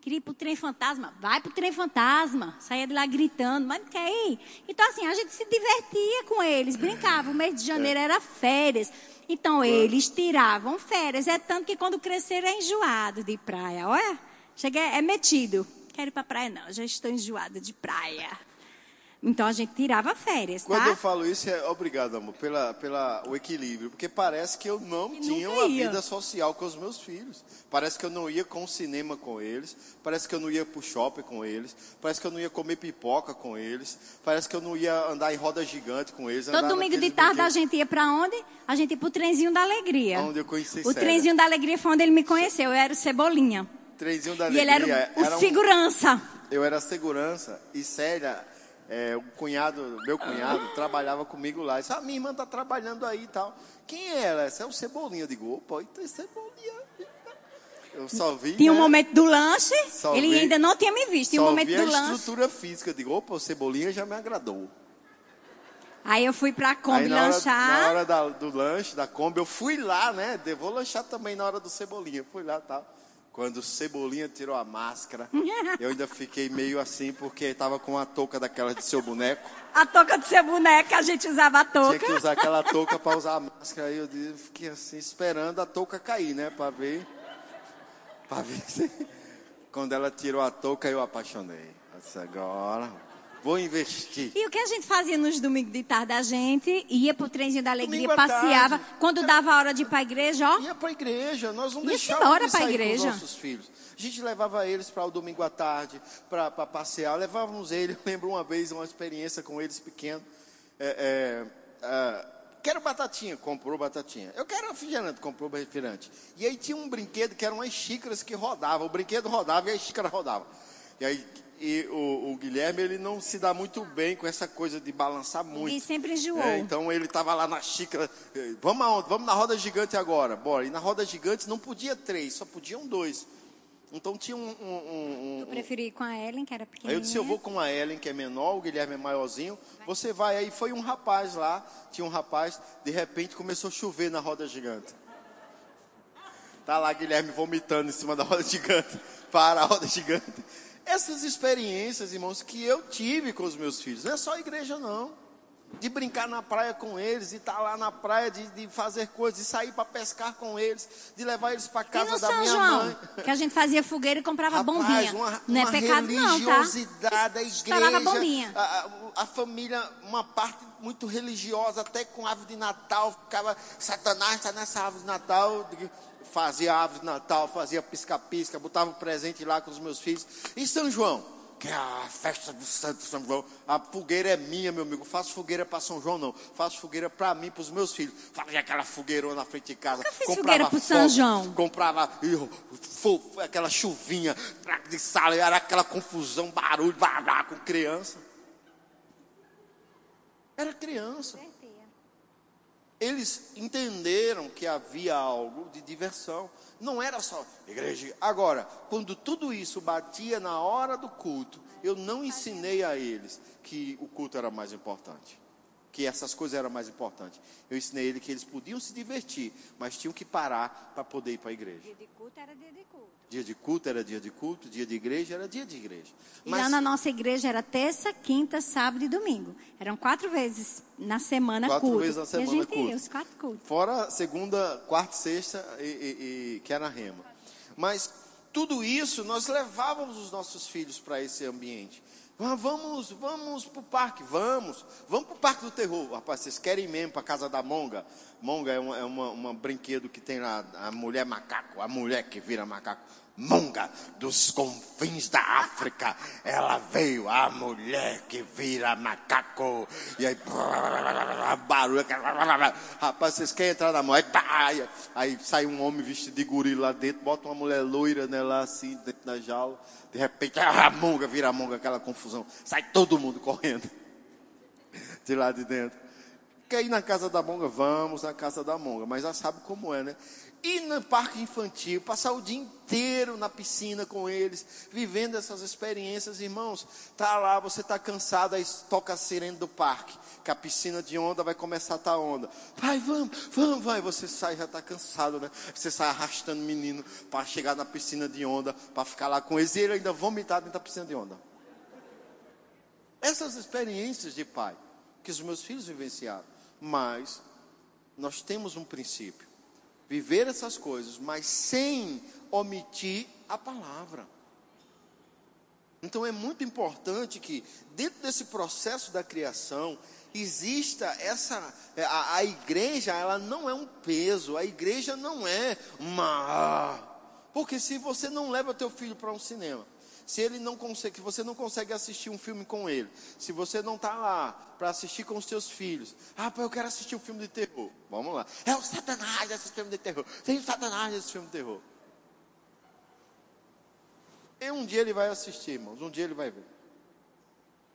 queria ir para o trem fantasma, vai para o trem fantasma. Saía de lá gritando, mas não quer ir. Então assim, a gente se divertia com eles, brincava. O mês de janeiro era férias. Então eles tiravam férias. É tanto que quando cresceram é enjoado de praia. Olha, chega, é metido. Quero ir para praia não, já estou enjoado de praia. Então a gente tirava férias, Quando tá? eu falo isso, é obrigado, amor, pela, pela o equilíbrio. Porque parece que eu não e tinha uma ia. vida social com os meus filhos. Parece que eu não ia com o cinema com eles. Parece que eu não ia pro shopping com eles. Parece que eu não ia comer pipoca com eles. Parece que eu não ia andar em roda gigante com eles. Todo domingo de tarde a gente ia para onde? A gente ia pro trenzinho da alegria. Onde eu conheci O trenzinho da alegria foi onde ele me conheceu. Eu era o Cebolinha. Trenzinho da alegria. E ele era o, o era segurança. Um, eu era segurança. E Célia é, o cunhado, meu cunhado, trabalhava comigo lá. Disse, ah, minha irmã está trabalhando aí e tal. Quem é ela? Essa é o Cebolinha. Eu digo, opa, então é Cebolinha. Eu só vi. Tinha né? um momento do lanche, só ele vi, ainda não tinha me visto. Tinha um momento do lanche. estrutura física. Eu digo, opa, o Cebolinha já me agradou. Aí eu fui pra Kombi aí, na hora, lanchar. Na hora da, do lanche, da Kombi, eu fui lá, né? Vou lanchar também na hora do Cebolinha. Fui lá e tal. Quando o Cebolinha tirou a máscara, [LAUGHS] eu ainda fiquei meio assim, porque estava com a touca daquela de seu boneco. A touca de seu boneco, a gente usava a touca. Tinha que usar aquela touca para usar a máscara. Aí eu fiquei assim, esperando a touca cair, né? Para ver. Para ver se. Quando ela tirou a touca, eu apaixonei. Agora Vou investir. E o que a gente fazia nos domingos de tarde? A gente ia pro trenzinho da alegria, passeava. Quando dava a hora de ir para a igreja, ó. Ia para a igreja. Nós não deixávamos de sair igreja. com os nossos filhos. A gente levava eles para o domingo à tarde, para passear. Levávamos eles. [LAUGHS] Eu lembro uma vez uma experiência com eles pequenos. É, é, é, quero batatinha, comprou batatinha. Eu quero refrigerante, comprou refrigerante. E aí tinha um brinquedo que eram umas xícaras que rodavam. O brinquedo rodava e a xícara rodava. E aí e o, o, Guilherme ele não se dá muito bem com essa coisa de balançar muito. E sempre enjoou. É, então ele estava lá na xícara, vamos aonde? Vamos na roda gigante agora, bora. E na roda gigante não podia três, só podiam dois. Então tinha um. um, um, eu preferi ir com a Ellen, que era pequenininha. Aí eu disse, eu vou com a Ellen, que é menor, o Guilherme é maiorzinho. Você vai aí, foi um rapaz lá, tinha um rapaz, de repente começou a chover na roda gigante. Tá lá Guilherme vomitando em cima da roda gigante. Para a roda gigante. Essas experiências, irmãos, que eu tive com os meus filhos, não é só igreja, não. De brincar na praia com eles, de estar lá na praia, de, de fazer coisas, de sair para pescar com eles, de levar eles para casa da São minha João, mãe. Que a gente fazia fogueira e comprava Rapaz, bombinha. Uma, não é pecado, religiosidade, não, tá? a igreja. bombinha. A, a, a família, uma parte muito religiosa, até com árvore de Natal, ficava, Satanás está nessa árvore de Natal fazia árvore de Natal, fazia pisca-pisca, botava um presente lá com os meus filhos. E São João, que é a festa do Santo São João, a fogueira é minha, meu amigo. Faço fogueira para São João, não. Faço fogueira para mim, para os meus filhos. Fazia aquela fogueirona na frente de casa. Fiz fogueira para São João. Comprava aquela chuvinha de sala, era aquela confusão, barulho, blá, blá, com criança. Era criança eles entenderam que havia algo de diversão. Não era só igreja. Agora, quando tudo isso batia na hora do culto, eu não ensinei a eles que o culto era mais importante. Que essas coisas eram mais importantes. Eu ensinei ele que eles podiam se divertir, mas tinham que parar para poder ir para a igreja. Dia de culto era dia de culto. Dia de culto era dia de culto, dia de igreja era dia de igreja. E lá na nossa igreja era terça, quinta, sábado e domingo. Eram quatro vezes na semana quatro culto. vezes na semana e a gente culto. ia, os quatro cultos. Fora segunda, quarta, sexta e, e, e que era rema. Mas tudo isso nós levávamos os nossos filhos para esse ambiente. Ah, vamos, vamos para o parque, vamos, vamos para o parque do terror. Rapaz, vocês querem ir mesmo para casa da Monga? Monga é um é uma, uma brinquedo que tem lá, a mulher macaco, a mulher que vira macaco. Monga, dos confins da África, ela veio, a mulher que vira macaco. E aí, barulho. Rapaz, vocês querem entrar na mão? Aí, aí, sai um homem vestido de gorila lá dentro, bota uma mulher loira lá assim, dentro da jaula. De repente, a monga vira a monga, aquela confusão. Sai todo mundo correndo [LAUGHS] de lá de dentro. Quer ir na casa da monga? Vamos na casa da monga, mas já sabe como é, né? Ir no parque infantil, passar o dia inteiro na piscina com eles, vivendo essas experiências, irmãos. Tá lá, você está cansado, aí toca a sirene do parque, que a piscina de onda vai começar a tá onda. Vai, vamos, vamos, vai. Você sai, já está cansado, né? Você sai arrastando o menino para chegar na piscina de onda, para ficar lá com eles e ele ainda vomitar dentro da piscina de onda. Essas experiências de pai que os meus filhos vivenciaram. Mas nós temos um princípio: viver essas coisas, mas sem omitir a palavra. Então é muito importante que dentro desse processo da criação exista essa a, a igreja, ela não é um peso, a igreja não é uma porque se você não leva teu filho para um cinema, se ele não consegue, se você não consegue assistir um filme com ele, se você não está lá para assistir com os seus filhos, ah, pô, eu quero assistir um filme de terror. Vamos lá. É o Satanás esse filme de terror. Tem o Satanás esse filme de terror. E um dia ele vai assistir, irmãos. Um dia ele vai ver.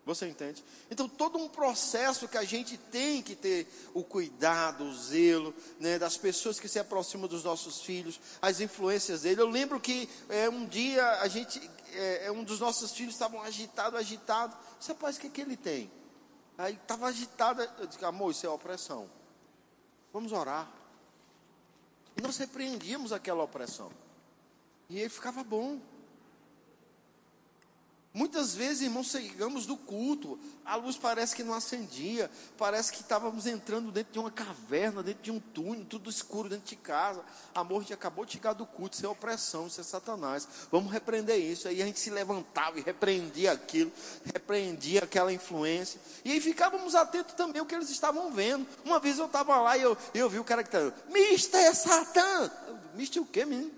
Você entende? Então, todo um processo que a gente tem que ter o cuidado, o zelo, né, das pessoas que se aproximam dos nossos filhos, as influências dele. Eu lembro que é, um dia a gente, é, um dos nossos filhos estavam agitado, agitado. Você rapaz, o que, que ele tem? Aí estava agitado. Eu disse, amor, isso é opressão. Vamos orar. E nós repreendíamos aquela opressão. E ele ficava bom. Muitas vezes, irmãos, chegamos do culto, a luz parece que não acendia, parece que estávamos entrando dentro de uma caverna, dentro de um túnel, tudo escuro dentro de casa. A gente acabou de chegar do culto, isso é opressão, isso é Satanás. Vamos repreender isso. Aí a gente se levantava e repreendia aquilo, repreendia aquela influência. E aí ficávamos atentos também ao que eles estavam vendo. Uma vez eu estava lá e eu, eu vi o cara que estava, Mister Satã! Mister o quê, menino?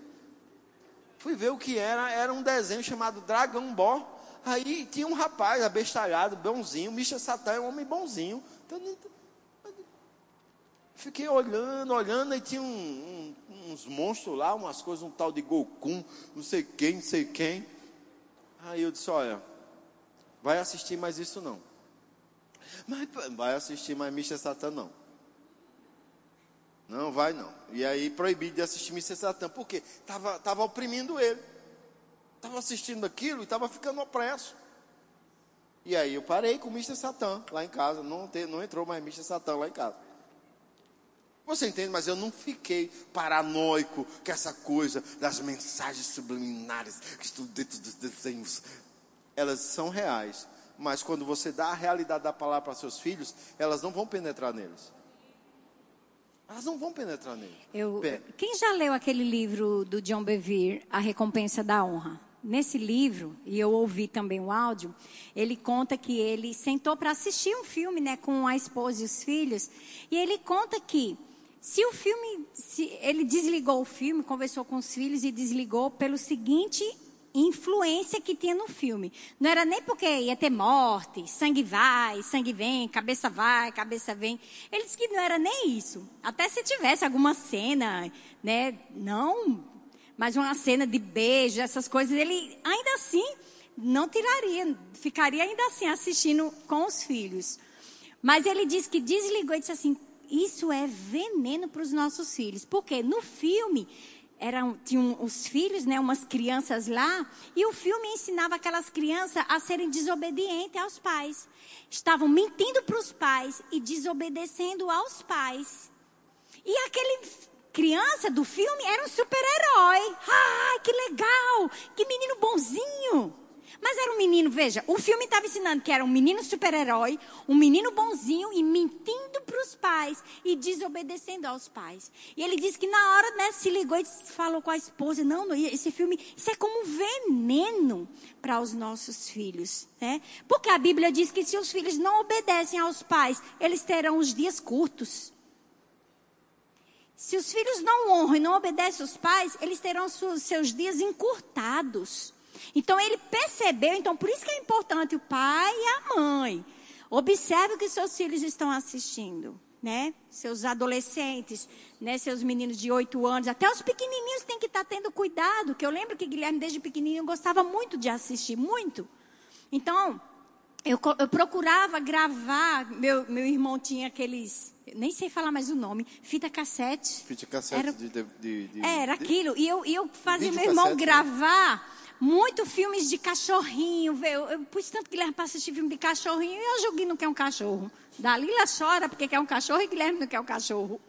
Fui ver o que era, era um desenho chamado Dragão Ball Aí tinha um rapaz abestalhado, bonzinho, Misha Satã é um homem bonzinho. Então, fiquei olhando, olhando, e tinha um, um, uns monstros lá, umas coisas, um tal de Goku, não sei quem, não sei quem. Aí eu disse, olha, vai assistir mais isso não. Mas vai assistir mais Misha Satã não. Não vai não. E aí proibido de assistir Misha Satã, porque estava tava oprimindo ele. Estava assistindo aquilo e estava ficando opresso. E aí eu parei com o Mr. Satã lá em casa. Não, te, não entrou mais Mr. Satã lá em casa. Você entende? Mas eu não fiquei paranoico com essa coisa das mensagens subliminares que estão dentro dos desenhos. Elas são reais. Mas quando você dá a realidade da palavra para seus filhos, elas não vão penetrar neles. Elas não vão penetrar neles. Eu, quem já leu aquele livro do John Bevere, A Recompensa da Honra? Nesse livro, e eu ouvi também o áudio, ele conta que ele sentou para assistir um filme né, com a esposa e os filhos, e ele conta que se o filme, se ele desligou o filme, conversou com os filhos e desligou pelo seguinte influência que tinha no filme. Não era nem porque ia ter morte, sangue vai, sangue vem, cabeça vai, cabeça vem. Ele disse que não era nem isso. Até se tivesse alguma cena, né, não mas uma cena de beijo, essas coisas, ele ainda assim não tiraria, ficaria ainda assim assistindo com os filhos. Mas ele disse que desligou e disse assim: Isso é veneno para os nossos filhos. Porque no filme eram tinham os filhos, né, umas crianças lá, e o filme ensinava aquelas crianças a serem desobedientes aos pais. Estavam mentindo para os pais e desobedecendo aos pais. E aquele criança do filme era um super-herói. Ah, que legal! Que menino bonzinho! Mas era um menino, veja, o filme estava ensinando que era um menino super-herói, um menino bonzinho e mentindo para os pais e desobedecendo aos pais. E ele disse que na hora né, se ligou e falou com a esposa: não, não, esse filme, isso é como veneno para os nossos filhos. Né? Porque a Bíblia diz que se os filhos não obedecem aos pais, eles terão os dias curtos. Se os filhos não honram e não obedecem aos pais, eles terão seus dias encurtados. Então ele percebeu, então por isso que é importante o pai e a mãe. Observe o que seus filhos estão assistindo, né? Seus adolescentes, né? Seus meninos de 8 anos, até os pequenininhos têm que estar tá tendo cuidado, que eu lembro que Guilherme desde pequenininho gostava muito de assistir, muito. Então, eu, eu procurava gravar, meu, meu irmão tinha aqueles nem sei falar mais o nome, fita cassete. Fita cassete era, de, de, de, Era aquilo. E eu, eu fazia meu irmão cassete, né? gravar né? muito filmes de cachorrinho. Eu, eu pus tanto Guilherme para assistir filme de cachorrinho e eu joguei não quer um cachorro. Dalila chora porque quer um cachorro e Guilherme não quer um cachorro.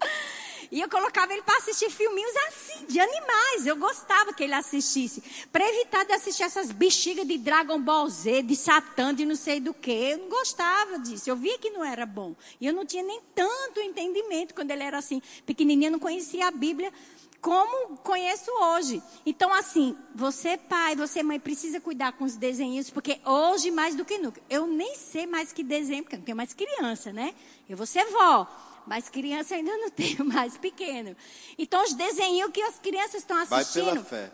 E eu colocava ele para assistir filminhos assim, de animais. Eu gostava que ele assistisse. Para evitar de assistir essas bexigas de Dragon Ball Z, de Satã, de não sei do que. Eu não gostava disso. Eu via que não era bom. E eu não tinha nem tanto entendimento quando ele era assim, pequenininho, não conhecia a Bíblia como conheço hoje. Então, assim, você pai, você mãe, precisa cuidar com os desenhos, porque hoje mais do que nunca. Eu nem sei mais que desenho, porque eu não tenho mais criança, né? Eu vou ser vó, mas criança ainda não tenho [LAUGHS] mais pequeno. Então, os desenhos que as crianças estão assistindo. Vai pela fé.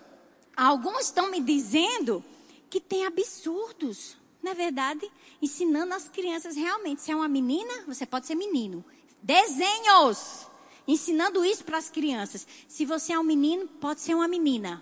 Alguns estão me dizendo que tem absurdos, não é verdade? Ensinando as crianças realmente. Se é uma menina, você pode ser menino. Desenhos! ensinando isso para as crianças. Se você é um menino, pode ser uma menina.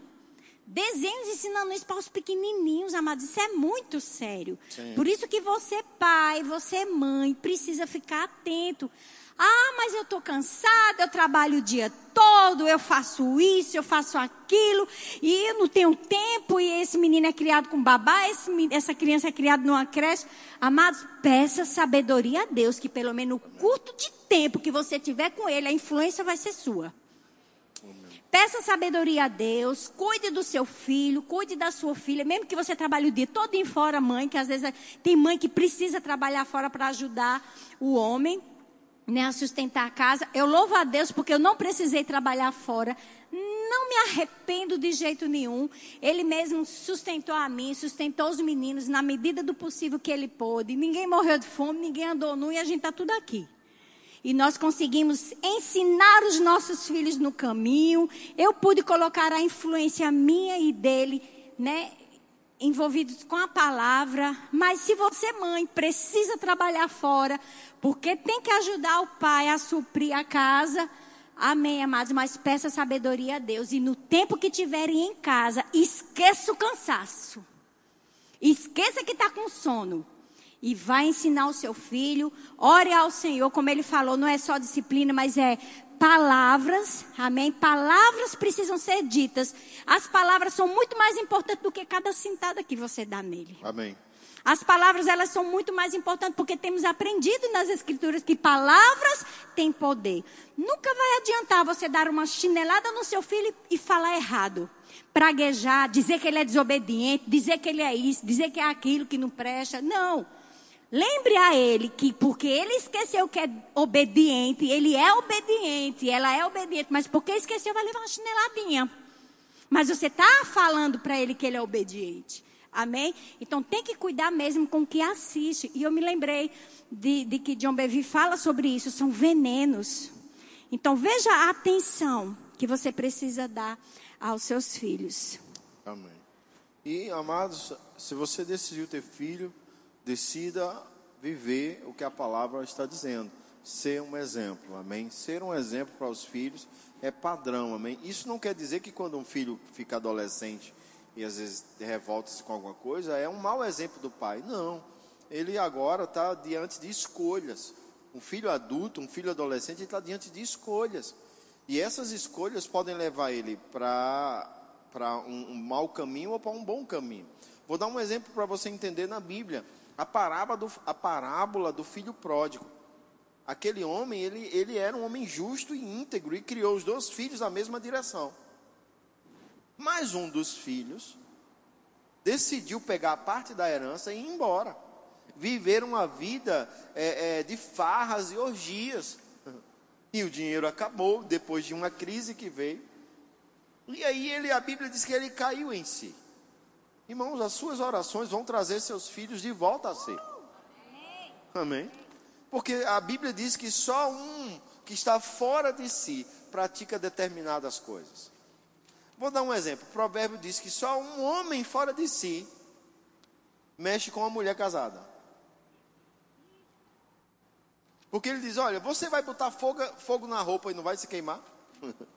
Desenhos ensinando isso para os pequenininhos, amados. Isso é muito sério. Sim. Por isso que você, pai, você, mãe, precisa ficar atento ah, mas eu estou cansada, eu trabalho o dia todo, eu faço isso, eu faço aquilo, e eu não tenho tempo, e esse menino é criado com babá, esse, essa criança é criada numa creche. Amados, peça sabedoria a Deus, que pelo menos no curto de tempo que você tiver com ele, a influência vai ser sua. Peça sabedoria a Deus, cuide do seu filho, cuide da sua filha, mesmo que você trabalhe o dia todo em fora, mãe, que às vezes tem mãe que precisa trabalhar fora para ajudar o homem né, a sustentar a casa. Eu louvo a Deus porque eu não precisei trabalhar fora. Não me arrependo de jeito nenhum. Ele mesmo sustentou a mim, sustentou os meninos na medida do possível que ele pôde. Ninguém morreu de fome, ninguém andou nu e a gente está tudo aqui. E nós conseguimos ensinar os nossos filhos no caminho. Eu pude colocar a influência minha e dele, né? Envolvidos com a palavra, mas se você, mãe, precisa trabalhar fora, porque tem que ajudar o pai a suprir a casa, amém, amados, mas peça sabedoria a Deus, e no tempo que tiverem em casa, esqueça o cansaço, esqueça que está com sono, e vai ensinar o seu filho, ore ao Senhor, como ele falou, não é só disciplina, mas é palavras, amém? Palavras precisam ser ditas. As palavras são muito mais importantes do que cada cintada que você dá nele. Amém. As palavras elas são muito mais importantes porque temos aprendido nas escrituras que palavras têm poder. Nunca vai adiantar você dar uma chinelada no seu filho e falar errado. Praguejar, dizer que ele é desobediente, dizer que ele é isso, dizer que é aquilo que não presta. Não. Lembre a ele que porque ele esqueceu que é obediente, ele é obediente, ela é obediente, mas porque esqueceu vai levar uma chineladinha. Mas você está falando para ele que ele é obediente. Amém? Então tem que cuidar mesmo com o que assiste. E eu me lembrei de, de que John Bevere fala sobre isso, são venenos. Então veja a atenção que você precisa dar aos seus filhos. Amém. E amados, se você decidiu ter filho, decida viver o que a palavra está dizendo. Ser um exemplo, amém? Ser um exemplo para os filhos é padrão, amém? Isso não quer dizer que quando um filho fica adolescente e às vezes revolta-se com alguma coisa, é um mau exemplo do pai. Não. Ele agora está diante de escolhas. Um filho adulto, um filho adolescente, está diante de escolhas. E essas escolhas podem levar ele para um, um mau caminho ou para um bom caminho. Vou dar um exemplo para você entender na Bíblia. A parábola do, a parábola do filho pródigo. Aquele homem, ele, ele era um homem justo e íntegro e criou os dois filhos na mesma direção. Mas um dos filhos decidiu pegar parte da herança e ir embora. Viver uma vida é, é, de farras e orgias. E o dinheiro acabou depois de uma crise que veio. E aí ele, a Bíblia diz que ele caiu em si. Irmãos, as suas orações vão trazer seus filhos de volta a si. Amém? Porque a Bíblia diz que só um que está fora de si pratica determinadas coisas. Vou dar um exemplo. O provérbio diz que só um homem fora de si mexe com uma mulher casada. Porque ele diz: Olha, você vai botar fogo, fogo na roupa e não vai se queimar? [LAUGHS]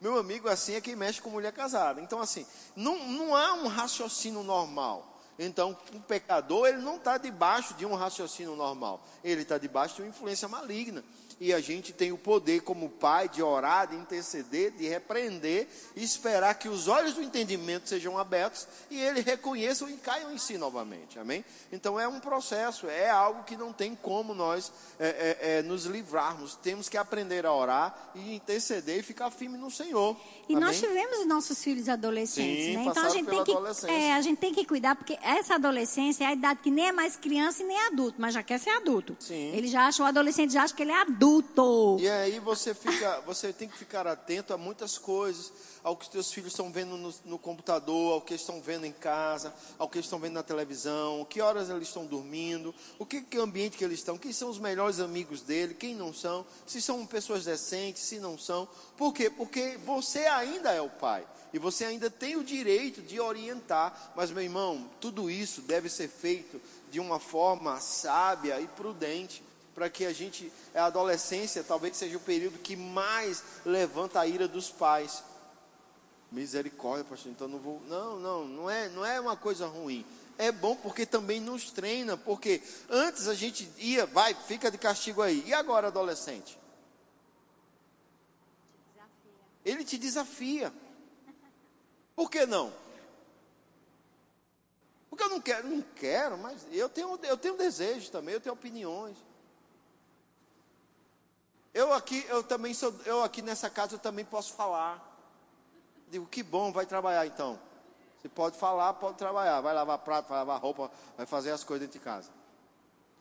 Meu amigo, assim é quem mexe com mulher casada. Então, assim, não, não há um raciocínio normal. Então, o pecador, ele não está debaixo de um raciocínio normal. Ele está debaixo de uma influência maligna e a gente tem o poder, como pai, de orar, de interceder, de repreender e esperar que os olhos do entendimento sejam abertos e ele reconheçam e caiam em si novamente. Amém? Então é um processo, é algo que não tem como nós é, é, é, nos livrarmos. Temos que aprender a orar e interceder e ficar firme no Senhor. E Amém? nós tivemos os nossos filhos adolescentes, Sim, né? Então a gente tem que é, a gente tem que cuidar porque essa adolescência é a idade que nem é mais criança e nem adulto, mas já quer ser adulto. Sim. Ele já acha o adolescente já acha que ele é adulto adulto. E aí você fica, você tem que ficar atento a muitas coisas, ao que os filhos estão vendo no, no computador, ao que estão vendo em casa, ao que estão vendo na televisão, que horas eles estão dormindo, o que, que ambiente que eles estão, quem são os melhores amigos dele, quem não são, se são pessoas decentes, se não são. Por quê? Porque você ainda é o pai. E você ainda tem o direito de orientar, mas meu irmão, tudo isso deve ser feito de uma forma sábia e prudente para que a gente, a adolescência talvez seja o período que mais levanta a ira dos pais. Misericórdia, pastor, então não vou. Não, não, não é, não é uma coisa ruim. É bom porque também nos treina, porque antes a gente ia, vai, fica de castigo aí. E agora, adolescente? Ele te desafia. Por que não? Porque eu não quero, não quero, mas eu tenho, eu tenho desejo também, eu tenho opiniões. Eu aqui, eu também sou, eu aqui nessa casa eu também posso falar. Digo, que bom, vai trabalhar então. Você pode falar, pode trabalhar. Vai lavar prato, vai lavar roupa, vai fazer as coisas dentro de casa.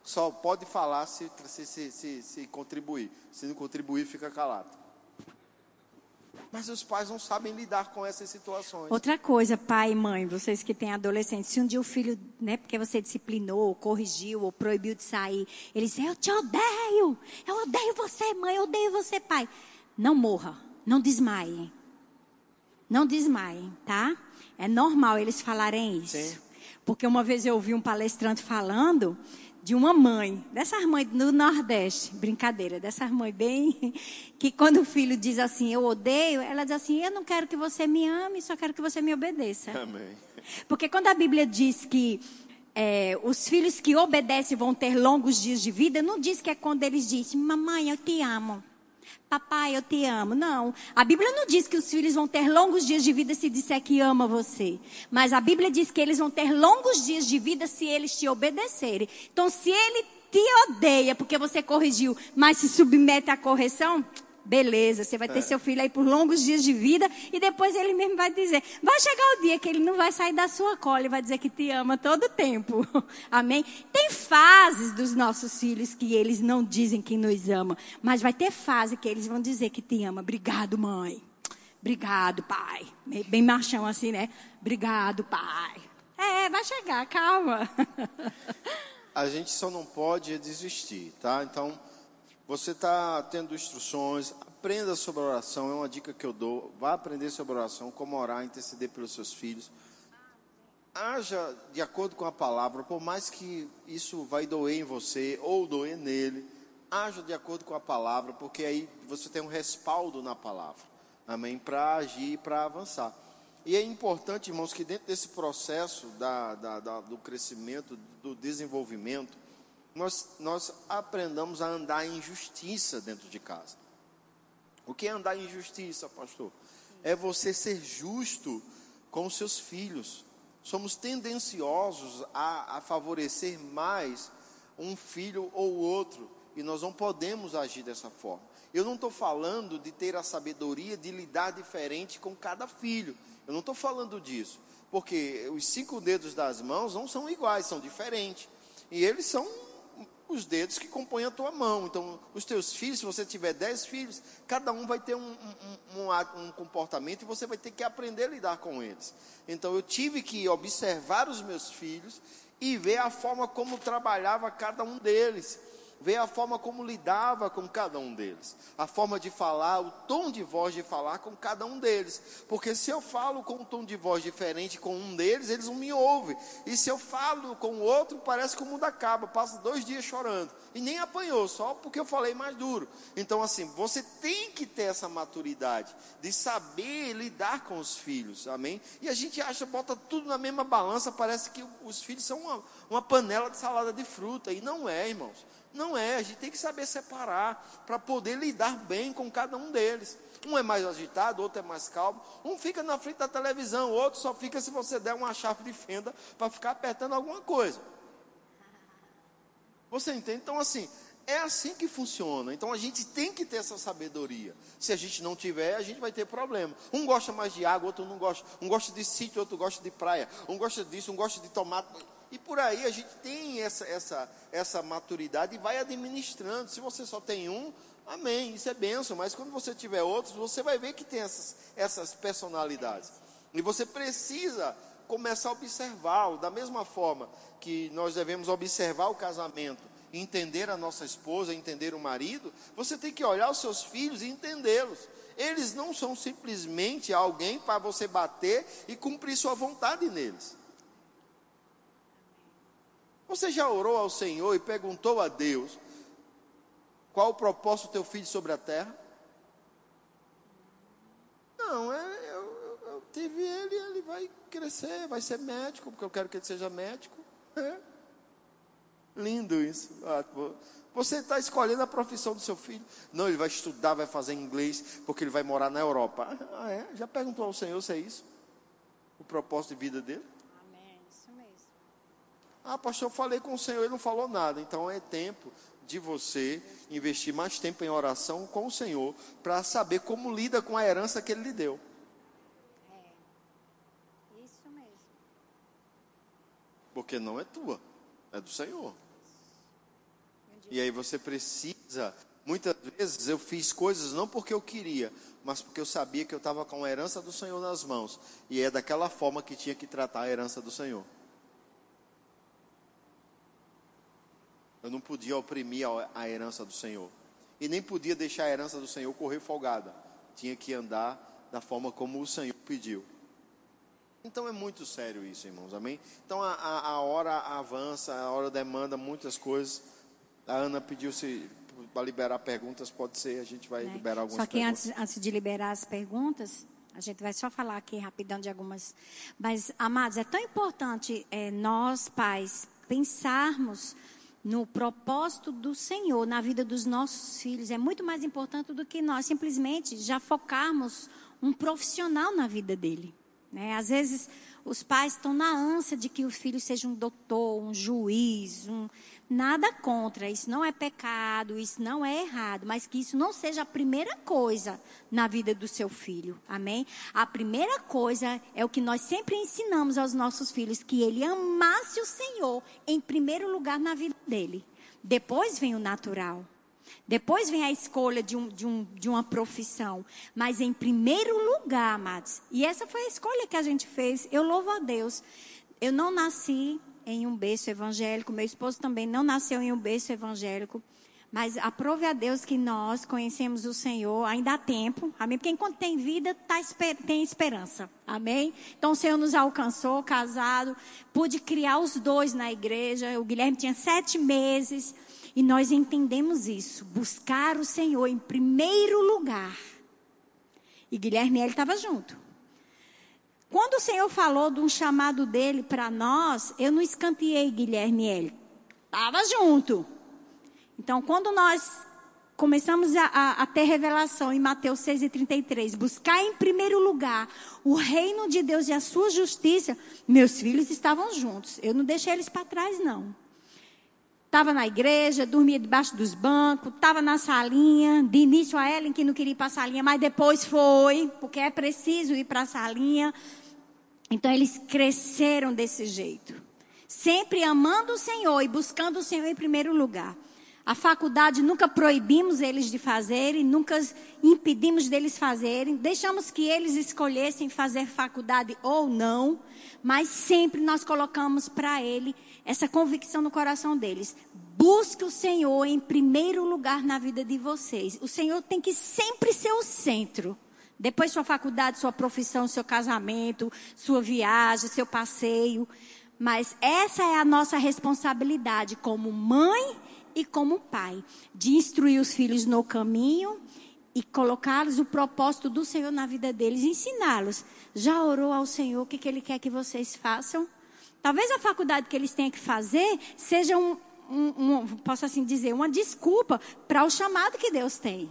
Só pode falar se, se, se, se, se contribuir. Se não contribuir, fica calado. Mas os pais não sabem lidar com essas situações. Outra coisa, pai e mãe, vocês que têm adolescentes, se um dia o filho, né, porque você disciplinou, ou corrigiu, ou proibiu de sair, ele diz, eu te odeio, eu odeio você, mãe, eu odeio você, pai. Não morra, não desmaiem. Não desmaiem, tá? É normal eles falarem isso. Sim. Porque uma vez eu ouvi um palestrante falando de uma mãe, dessas mães do Nordeste, brincadeira, dessas mães bem, [LAUGHS] que quando o filho diz assim, eu odeio, ela diz assim, eu não quero que você me ame, só quero que você me obedeça. Amém. Porque quando a Bíblia diz que é, os filhos que obedecem vão ter longos dias de vida, não diz que é quando eles dizem, mamãe, eu te amo. Papai, eu te amo. Não. A Bíblia não diz que os filhos vão ter longos dias de vida se disser que ama você. Mas a Bíblia diz que eles vão ter longos dias de vida se eles te obedecerem. Então, se ele te odeia porque você corrigiu, mas se submete à correção, Beleza, você vai ter é. seu filho aí por longos dias de vida e depois ele mesmo vai dizer. Vai chegar o dia que ele não vai sair da sua cola e vai dizer que te ama todo o tempo. [LAUGHS] Amém? Tem fases dos nossos filhos que eles não dizem que nos amam, mas vai ter fase que eles vão dizer que te ama. Obrigado, mãe. Obrigado, pai. Bem machão assim, né? Obrigado, pai. É, vai chegar, calma. [LAUGHS] A gente só não pode desistir, tá? Então, você está tendo instruções, aprenda sobre oração, é uma dica que eu dou. Vá aprender sobre oração, como orar, interceder pelos seus filhos. Haja de acordo com a palavra, por mais que isso vai doer em você ou doer nele, haja de acordo com a palavra, porque aí você tem um respaldo na palavra, amém? Para agir e para avançar. E é importante, irmãos, que dentro desse processo da, da, da, do crescimento, do desenvolvimento, nós, nós aprendamos a andar em justiça dentro de casa. O que é andar em justiça, pastor? É você ser justo com os seus filhos. Somos tendenciosos a, a favorecer mais um filho ou outro, e nós não podemos agir dessa forma. Eu não estou falando de ter a sabedoria de lidar diferente com cada filho. Eu não estou falando disso. Porque os cinco dedos das mãos não são iguais, são diferentes. E eles são os dedos que compõem a tua mão. Então, os teus filhos, se você tiver dez filhos, cada um vai ter um, um, um, um, comportamento e você vai ter que aprender a lidar com eles. Então, eu tive que observar os meus filhos e ver a forma como trabalhava cada um deles ver a forma como lidava com cada um deles, a forma de falar, o tom de voz de falar com cada um deles. Porque se eu falo com um tom de voz diferente com um deles, eles não me ouvem. E se eu falo com o outro, parece que o mundo acaba, passa dois dias chorando. E nem apanhou, só porque eu falei mais duro. Então, assim, você tem que ter essa maturidade de saber lidar com os filhos, amém? E a gente acha, bota tudo na mesma balança, parece que os filhos são uma, uma panela de salada de fruta. E não é, irmãos. Não é, a gente tem que saber separar para poder lidar bem com cada um deles. Um é mais agitado, outro é mais calmo. Um fica na frente da televisão, outro só fica se você der uma chave de fenda para ficar apertando alguma coisa. Você entende? Então, assim, é assim que funciona. Então a gente tem que ter essa sabedoria. Se a gente não tiver, a gente vai ter problema. Um gosta mais de água, outro não gosta. Um gosta de sítio, outro gosta de praia. Um gosta disso, um gosta de tomate. E por aí a gente tem essa, essa, essa maturidade e vai administrando. Se você só tem um, amém, isso é benção. Mas quando você tiver outros, você vai ver que tem essas, essas personalidades. E você precisa começar a observá-lo. Da mesma forma que nós devemos observar o casamento, entender a nossa esposa, entender o marido, você tem que olhar os seus filhos e entendê-los. Eles não são simplesmente alguém para você bater e cumprir sua vontade neles. Você já orou ao Senhor e perguntou a Deus qual o propósito do teu filho sobre a terra? Não, é, eu, eu, eu tive ele, ele vai crescer, vai ser médico, porque eu quero que ele seja médico. É. Lindo isso. Ah, você está escolhendo a profissão do seu filho. Não, ele vai estudar, vai fazer inglês, porque ele vai morar na Europa. Ah, é? Já perguntou ao Senhor se é isso? O propósito de vida dele? Ah, pastor, eu falei com o Senhor, ele não falou nada. Então é tempo de você investir mais tempo em oração com o Senhor para saber como lida com a herança que ele lhe deu. É. Isso mesmo. Porque não é tua, é do Senhor. E aí você precisa. Muitas vezes eu fiz coisas não porque eu queria, mas porque eu sabia que eu estava com a herança do Senhor nas mãos. E é daquela forma que tinha que tratar a herança do Senhor. Eu não podia oprimir a herança do Senhor. E nem podia deixar a herança do Senhor correr folgada. Tinha que andar da forma como o Senhor pediu. Então é muito sério isso, irmãos, amém? Então a, a, a hora avança, a hora demanda muitas coisas. A Ana pediu se para liberar perguntas, pode ser, a gente vai né? liberar algumas Só que antes, antes de liberar as perguntas, a gente vai só falar aqui rapidão de algumas. Mas, amados, é tão importante é, nós, pais, pensarmos no propósito do Senhor na vida dos nossos filhos é muito mais importante do que nós simplesmente já focarmos um profissional na vida dele. Né? Às vezes os pais estão na ânsia de que o filho seja um doutor, um juiz, um, Nada contra, isso não é pecado, isso não é errado, mas que isso não seja a primeira coisa na vida do seu filho. Amém? A primeira coisa é o que nós sempre ensinamos aos nossos filhos, que ele amasse o Senhor em primeiro lugar na vida dele. Depois vem o natural. Depois vem a escolha de, um, de, um, de uma profissão. Mas em primeiro lugar, amados. E essa foi a escolha que a gente fez. Eu louvo a Deus. Eu não nasci em um berço evangélico, meu esposo também não nasceu em um berço evangélico. Mas aprove a Deus que nós conhecemos o Senhor, ainda há tempo, amém? Porque enquanto tem vida, tá, tem esperança, amém? Então o Senhor nos alcançou, casado, pude criar os dois na igreja. O Guilherme tinha sete meses e nós entendemos isso, buscar o Senhor em primeiro lugar. E Guilherme estava junto. Quando o Senhor falou de um chamado dele para nós, eu não escanteei Guilherme ele. Estava junto. Então, quando nós começamos a, a, a, ter revelação em Mateus 6 e 33, buscar em primeiro lugar o reino de Deus e a sua justiça, meus filhos estavam juntos. Eu não deixei eles para trás, não. Estava na igreja, dormia debaixo dos bancos, estava na salinha. De início a Ellen que não queria ir para a salinha, mas depois foi, porque é preciso ir para a salinha. Então eles cresceram desse jeito. Sempre amando o Senhor e buscando o Senhor em primeiro lugar. A faculdade nunca proibimos eles de fazerem, nunca impedimos deles fazerem, deixamos que eles escolhessem fazer faculdade ou não, mas sempre nós colocamos para ele essa convicção no coração deles. Busque o Senhor em primeiro lugar na vida de vocês. O Senhor tem que sempre ser o centro. Depois sua faculdade, sua profissão, seu casamento, sua viagem, seu passeio. Mas essa é a nossa responsabilidade como mãe e como pai, de instruir os filhos no caminho e colocá-los o propósito do Senhor na vida deles, ensiná-los. Já orou ao Senhor o que, que Ele quer que vocês façam? Talvez a faculdade que eles tenham que fazer seja um, um, um posso assim dizer, uma desculpa para o chamado que Deus tem.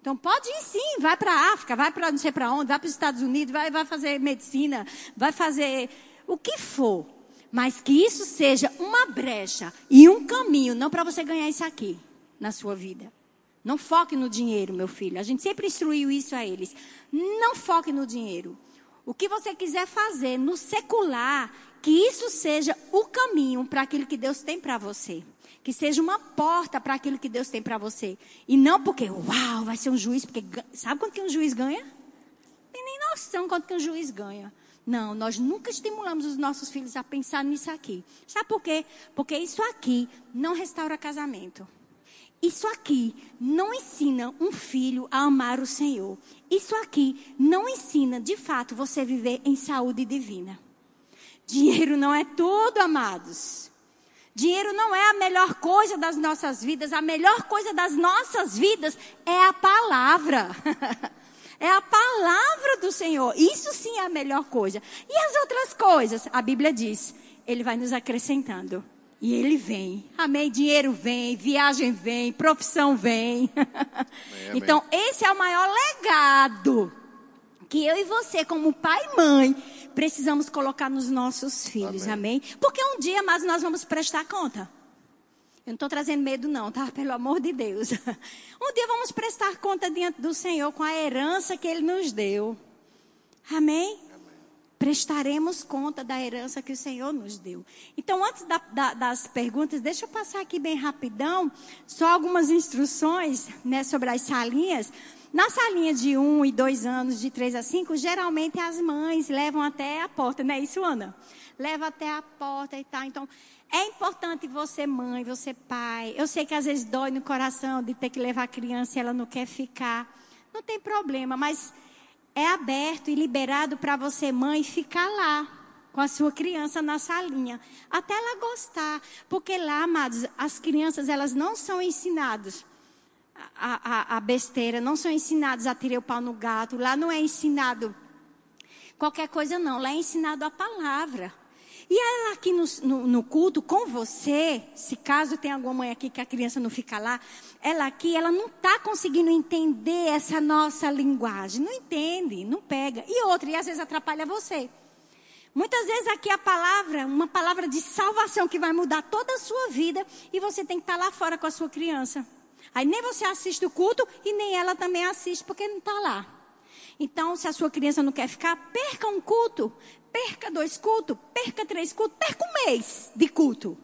Então pode ir sim, vai para a África, vai para não sei para onde, vai para os Estados Unidos, vai, vai fazer medicina, vai fazer o que for. Mas que isso seja uma brecha e um caminho, não para você ganhar isso aqui na sua vida. Não foque no dinheiro, meu filho. A gente sempre instruiu isso a eles. Não foque no dinheiro. O que você quiser fazer no secular, que isso seja o caminho para aquilo que Deus tem para você. Que seja uma porta para aquilo que Deus tem para você. E não porque, uau, vai ser um juiz, porque sabe quanto que um juiz ganha? Tem nem noção quanto que um juiz ganha. Não, nós nunca estimulamos os nossos filhos a pensar nisso aqui. Sabe por quê? Porque isso aqui não restaura casamento. Isso aqui não ensina um filho a amar o Senhor. Isso aqui não ensina, de fato, você viver em saúde divina. Dinheiro não é tudo, amados. Dinheiro não é a melhor coisa das nossas vidas. A melhor coisa das nossas vidas é a palavra. [LAUGHS] É a palavra do Senhor. Isso sim é a melhor coisa. E as outras coisas? A Bíblia diz: Ele vai nos acrescentando. E ele vem. Amém. Dinheiro vem, viagem vem, profissão vem. [LAUGHS] Amém, então, esse é o maior legado que eu e você, como pai e mãe, precisamos colocar nos nossos filhos. Amém. Amém? Porque um dia mais nós vamos prestar conta. Eu não estou trazendo medo, não, tá? Pelo amor de Deus. [LAUGHS] Um dia vamos prestar conta diante do Senhor com a herança que Ele nos deu. Amém? Prestaremos conta da herança que o Senhor nos deu. Então, antes da, da, das perguntas, deixa eu passar aqui bem rapidão, só algumas instruções né, sobre as salinhas. Na salinha de um e dois anos, de três a cinco, geralmente as mães levam até a porta, não é isso, Ana? Leva até a porta e tal. Então, é importante você, mãe, você, pai. Eu sei que às vezes dói no coração de ter que levar a criança e ela não quer ficar. Não tem problema, mas é aberto e liberado para você, mãe, ficar lá com a sua criança na salinha, até ela gostar, porque lá, amados, as crianças elas não são ensinadas a, a, a besteira, não são ensinadas a tirar o pau no gato, lá não é ensinado qualquer coisa não, lá é ensinado a palavra. E ela aqui no, no, no, culto com você, se caso tem alguma mãe aqui que a criança não fica lá, ela aqui, ela não está conseguindo entender essa nossa linguagem. Não entende, não pega. E outra, e às vezes atrapalha você. Muitas vezes aqui a palavra, uma palavra de salvação que vai mudar toda a sua vida, e você tem que estar tá lá fora com a sua criança. Aí nem você assiste o culto e nem ela também assiste porque não está lá. Então, se a sua criança não quer ficar, perca um culto, perca dois cultos, perca três cultos, perca um mês de culto.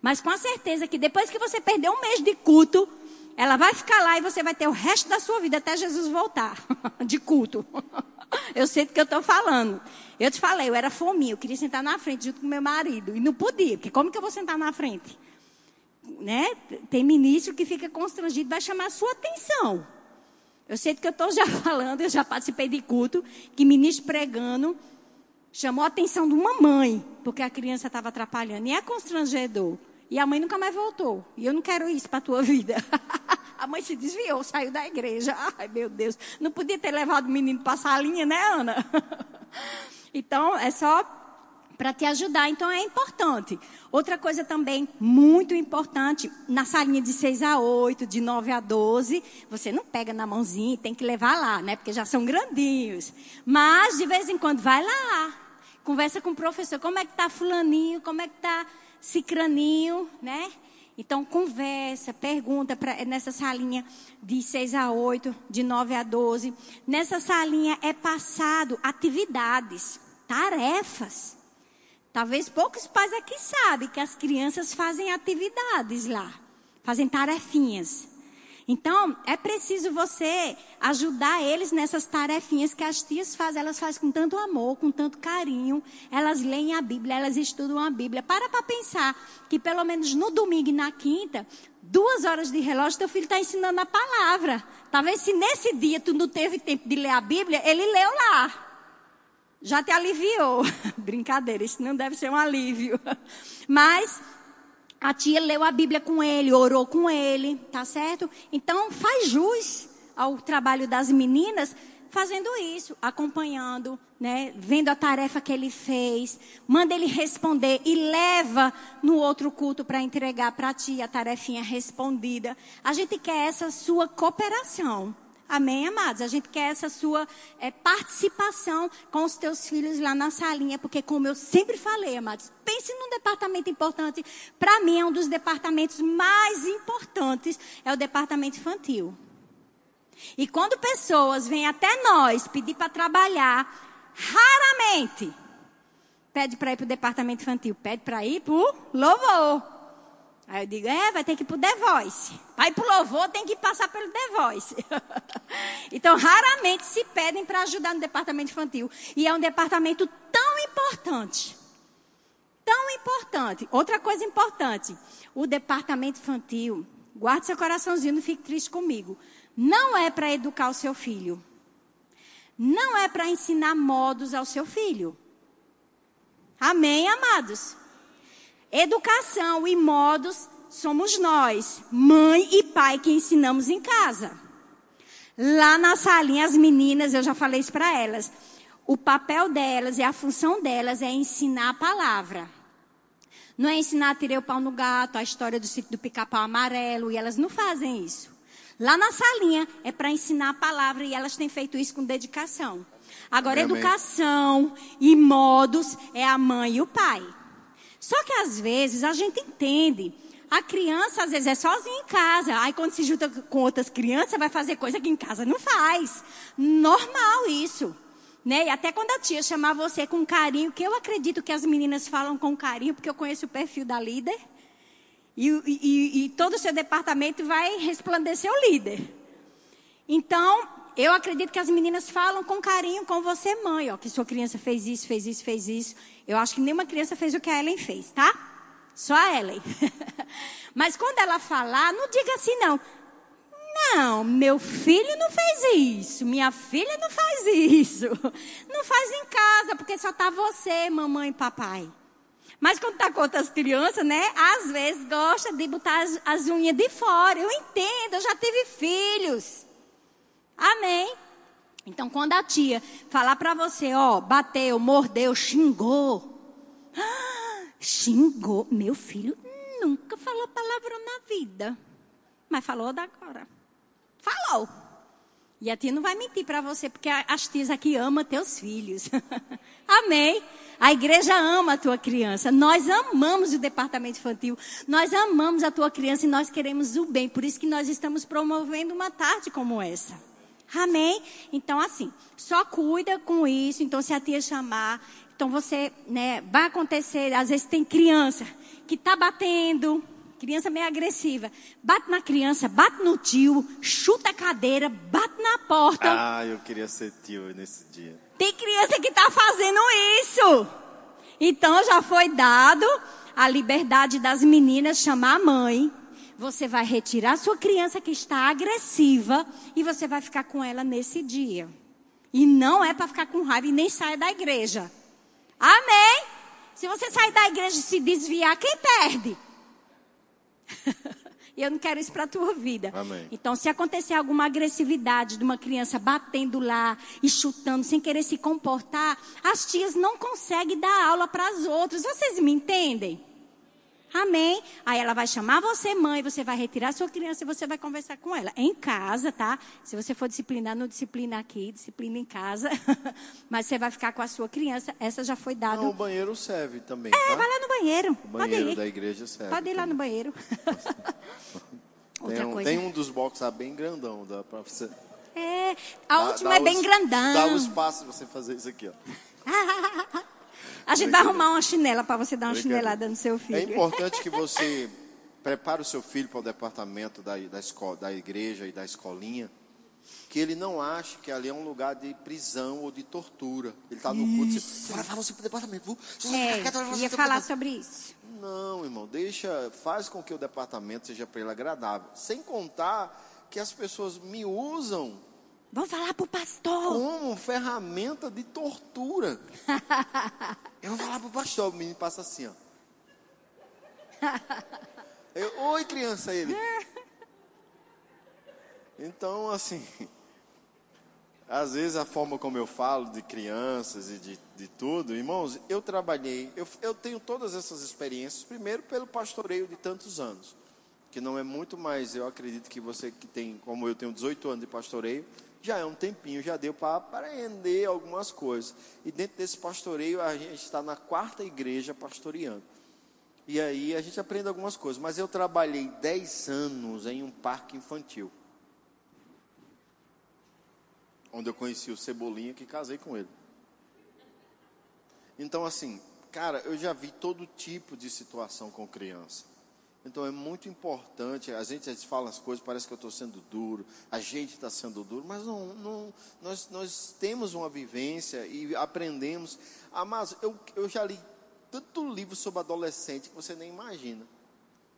Mas com a certeza que depois que você perder um mês de culto, ela vai ficar lá e você vai ter o resto da sua vida até Jesus voltar [LAUGHS] de culto. [LAUGHS] Eu sei do que eu estou falando. Eu te falei, eu era fominha, eu queria sentar na frente junto com meu marido. E não podia, porque como que eu vou sentar na frente? Né? Tem ministro que fica constrangido, vai chamar a sua atenção. Eu sei do que eu estou já [LAUGHS] falando, eu já participei de culto, que ministro pregando, chamou a atenção de uma mãe, porque a criança estava atrapalhando. E é constrangedor. E a mãe nunca mais voltou. E eu não quero isso para a tua vida. [LAUGHS] a mãe se desviou, saiu da igreja. Ai, meu Deus. Não podia ter levado o menino para a salinha, né, Ana? [LAUGHS] então, é só para te ajudar. Então é importante. Outra coisa também muito importante, na salinha de 6 a 8, de 9 a 12, você não pega na mãozinha, tem que levar lá, né? Porque já são grandinhos. Mas de vez em quando vai lá. Conversa com o professor, como é que tá fulaninho, como é que tá cicraninho, né? Então, conversa, pergunta pra, nessa salinha de 6 a 8, de 9 a 12. Nessa salinha é passado atividades, tarefas. Talvez poucos pais aqui sabem que as crianças fazem atividades lá, fazem tarefinhas. Então, é preciso você ajudar eles nessas tarefinhas que as tias fazem. Elas fazem com tanto amor, com tanto carinho. Elas leem a Bíblia, elas estudam a Bíblia. Para para pensar que pelo menos no domingo e na quinta, duas horas de relógio, teu filho está ensinando a palavra. Talvez se nesse dia tu não teve tempo de ler a Bíblia, ele leu lá. Já te aliviou. [LAUGHS] Brincadeira, isso não deve ser um alívio. [LAUGHS] Mas a tia leu a Bíblia com ele, orou com ele, tá certo? Então faz jus ao trabalho das meninas fazendo isso, acompanhando, né, vendo a tarefa que ele fez, manda ele responder e leva no outro culto para entregar para ti a tarefinha respondida. A gente quer essa sua cooperação. Amém, amados? A gente quer essa sua é, participação com os teus filhos lá na salinha, porque como eu sempre falei, amados, pense num departamento importante. Para mim, é um dos departamentos mais importantes, é o departamento infantil. E quando pessoas vêm até nós pedir para trabalhar, raramente pede para ir para o departamento infantil, pede para ir para o louvor. Aí eu digo, é, vai ter que ir pro The Voice. Vai pro louvor, tem que passar pelo The Voice. [LAUGHS] então, raramente se pedem para ajudar no departamento infantil. E é um departamento tão importante. Tão importante. Outra coisa importante. O departamento infantil, guarde seu coraçãozinho, não fique triste comigo. Não é para educar o seu filho. Não é para ensinar modos ao seu filho. Amém, amados? Educação e modos somos nós, mãe e pai que ensinamos em casa. Lá na salinha, as meninas, eu já falei isso para elas. O papel delas e a função delas é ensinar a palavra. Não é ensinar a tirar o pau no gato, a história do sítio do pica-pau amarelo, e elas não fazem isso. Lá na salinha é para ensinar a palavra e elas têm feito isso com dedicação. Agora, educação e modos é a mãe e o pai. Só que às vezes a gente entende. A criança às vezes é sozinha em casa. Aí quando se junta com outras crianças, vai fazer coisa que em casa não faz. Normal isso. Né? E até quando a tia chamar você com carinho, que eu acredito que as meninas falam com carinho, porque eu conheço o perfil da líder. E, e, e todo o seu departamento vai resplandecer o líder. Então, eu acredito que as meninas falam com carinho com você, mãe, ó, que sua criança fez isso, fez isso, fez isso. Eu acho que nenhuma criança fez o que a Ellen fez, tá? Só a Ellen. [LAUGHS] Mas quando ela falar, não diga assim não. Não, meu filho não fez isso, minha filha não faz isso. [LAUGHS] Não faz em casa, porque só tá você, mamãe e papai. Mas quando tá com outras crianças, né? Às vezes gosta de botar as, as unhas de fora. Eu entendo, eu já tive filhos. Amém. Então, quando a tia falar para você, ó, bateu, mordeu, xingou. [GASPS] xingou. Meu filho nunca falou palavrão na vida. Mas falou da agora. Falou. E a tia não vai mentir para você, porque as tias aqui amam teus filhos. [LAUGHS] Amém. A igreja ama a tua criança. Nós amamos o departamento infantil. Nós amamos a tua criança e nós queremos o bem. Por isso que nós estamos promovendo uma tarde como essa. Amém? Então, assim, só cuida com isso. Então, se a tia chamar, então você, né, vai acontecer. Às vezes tem criança que tá batendo, criança meio agressiva. Bate na criança, bate no tio, chuta a cadeira, bate na porta. Ah, eu queria ser tio nesse dia. Tem criança que tá fazendo isso. Então, já foi dado a liberdade das meninas chamar a mãe você vai retirar sua criança que está agressiva e você vai ficar com ela nesse dia. E não é para ficar com raiva e nem sair da igreja. Amém? Se você sair da igreja e se desviar, quem perde? [LAUGHS] E eu não quero isso para a tua vida. Amém. Então, se acontecer alguma agressividade de uma criança batendo lá e chutando sem querer se comportar, as tias não conseguem dar aula para as outras. Vocês me entendem? Amém. Aí ela vai chamar você, mãe, você vai retirar sua criança e você vai conversar com ela. Em casa, tá? Se você for disciplinar, não disciplina aqui, disciplina em casa. [LAUGHS] Mas você vai ficar com a sua criança. Essa já foi dada. Não, o banheiro serve também. É, tá? vai lá no banheiro. O banheiro da igreja serve. Pode ir lá no banheiro. [LAUGHS] Outra Tem um, coisa. tem um dos boxes lá bem grandão, dá pra você. É, a dá- última dá é bem os- grandão. Dá o espaço pra você fazer isso aqui, ó. [LAUGHS] A gente vai arrumar uma chinela para você dar uma chinelada no seu É filho. importante que [LAUGHS] você prepare o seu filho para o departamento da, da, escola, da igreja e da escolinha, que ele não ache que ali é um lugar de prisão ou de tortura. Ele está no culto e diz, "Bora, vai você para o departamento. É, ia falar departamento." sobre isso. Não, irmão, deixa, faz com que o departamento seja para ele agradável. Sem contar que as pessoas me usam Vamos falar pro pastor. como ferramenta de tortura. [LAUGHS] Eu vou falar pro pastor, o menino passa assim, ó. [LAUGHS] Eu, Oi, criança, ele. [LAUGHS] Então, assim, às vezes a forma como eu falo de crianças e de, de tudo, irmãos, eu trabalhei, eu, eu tenho todas essas experiências, primeiro pelo pastoreio de tantos anos, que não é muito mais, eu acredito que você que tem, como eu tenho 18 anos de pastoreio, já é um tempinho, já deu para aprender algumas coisas. E dentro desse pastoreio, a gente está na quarta igreja pastoreando. E aí a gente aprende algumas coisas. Mas eu trabalhei 10 anos em um parque infantil. Onde eu conheci o Cebolinha que casei com ele. Então, assim, cara, eu já vi todo tipo de situação com criança. Então é muito importante, a gente, fala as coisas, parece que eu estou sendo duro, a gente está sendo duro, mas não, não nós, nós temos uma vivência e aprendemos. Ah, mas eu, eu já li tanto livro sobre adolescente que você nem imagina.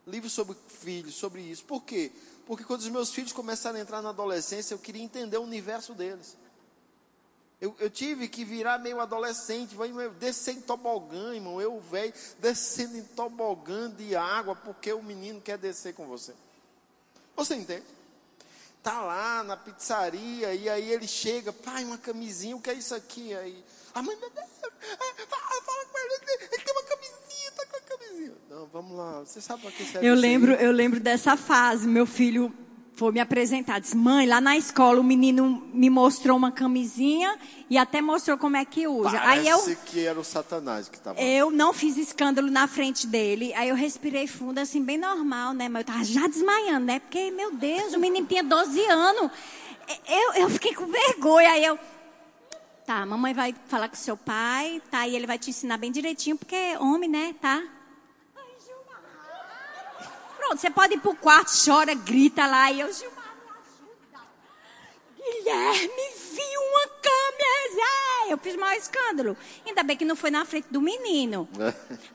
Livro sobre filhos, sobre isso. Por quê? Porque quando os meus filhos começaram a entrar na adolescência, eu queria entender o universo deles. Eu, eu tive que virar meio adolescente, vai meu, descer em tobogã, irmão. Eu, velho, descendo em tobogã de água, porque o menino quer descer com você. Você entende? Tá lá na pizzaria, e aí ele chega, pai, uma camisinha, o que é isso aqui? Aí, a mãe, meu Deus, fala, fala com ele, ele tem uma camisinha, tá com a camisinha. Não, vamos lá, você sabe para que serve Eu lembro, eu lembro dessa fase. Meu filho foi me apresentar. Disse, mãe, lá na escola o menino me mostrou uma camisinha e até mostrou como é que usa. Aí eu, Parece que era o Satanás que estava eu não fiz escândalo na frente dele. Aí eu respirei fundo, assim, bem normal, né? Mas eu tava já desmaiando, né? Porque, meu Deus, o menino tinha 12 anos. Eu, eu fiquei com vergonha. Aí eu, tá, mamãe vai falar com seu pai, tá? E ele vai te ensinar bem direitinho, porque é homem, né? Tá? Pronto, você pode ir pro quarto, chora, grita lá. E eu, Gilmar, me ajuda. Guilherme, viu uma câmera. Eu fiz maior escândalo. Ainda bem que não foi na frente do menino.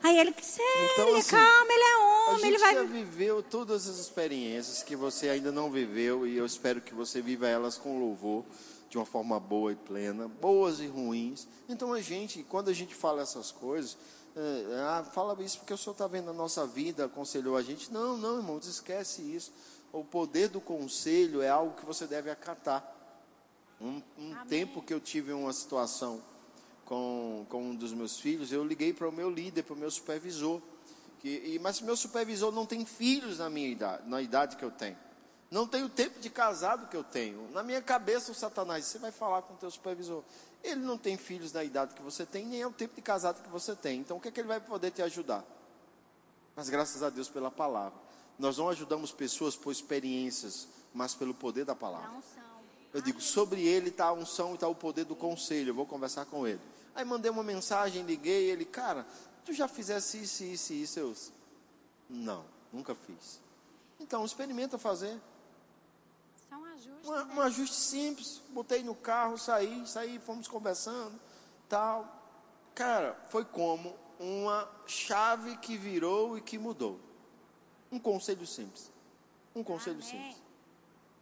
Aí ele, sério, Então, assim, calma, ele é A homem, gente ele vai... já viveu todas as experiências que você ainda não viveu e eu espero que você viva elas com louvor, de uma forma boa e plena, boas e ruins. Então a gente, quando a gente fala essas coisas, é, ah, fala isso porque o Senhor está vendo a nossa vida, aconselhou a gente. Não, não, irmãos, esquece isso. O poder do conselho é algo que você deve acatar. Um, um tempo que eu tive uma situação com, com um dos meus filhos, eu liguei para o meu líder, para o meu supervisor. Que, e, mas meu supervisor não tem filhos na minha idade, na idade que eu tenho. Não tem o tempo de casado que eu tenho. Na minha cabeça, o Satanás, você vai falar com o teu supervisor. Ele não tem filhos na idade que você tem, nem é o tempo de casado que você tem. Então, o que é que ele vai poder te ajudar? Mas graças a Deus pela palavra. Nós não ajudamos pessoas por experiências, mas pelo poder da palavra. Eu digo, sobre ele está a unção e está o poder do conselho. Eu vou conversar com ele. Aí mandei uma mensagem, liguei, ele, cara, tu já fizesse isso, isso e isso? Eu, não, nunca fiz. Então, experimenta fazer. Um, né? um ajuste simples. Botei no carro, saí, saí, fomos conversando, tal. Cara, foi como uma chave que virou e que mudou. Um conselho simples. Um conselho Amém. simples.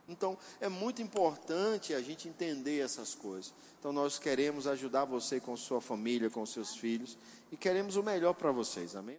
Então, é muito importante a gente entender essas coisas. Então, nós queremos ajudar você com sua família, com seus filhos, e queremos o melhor para vocês. Amém?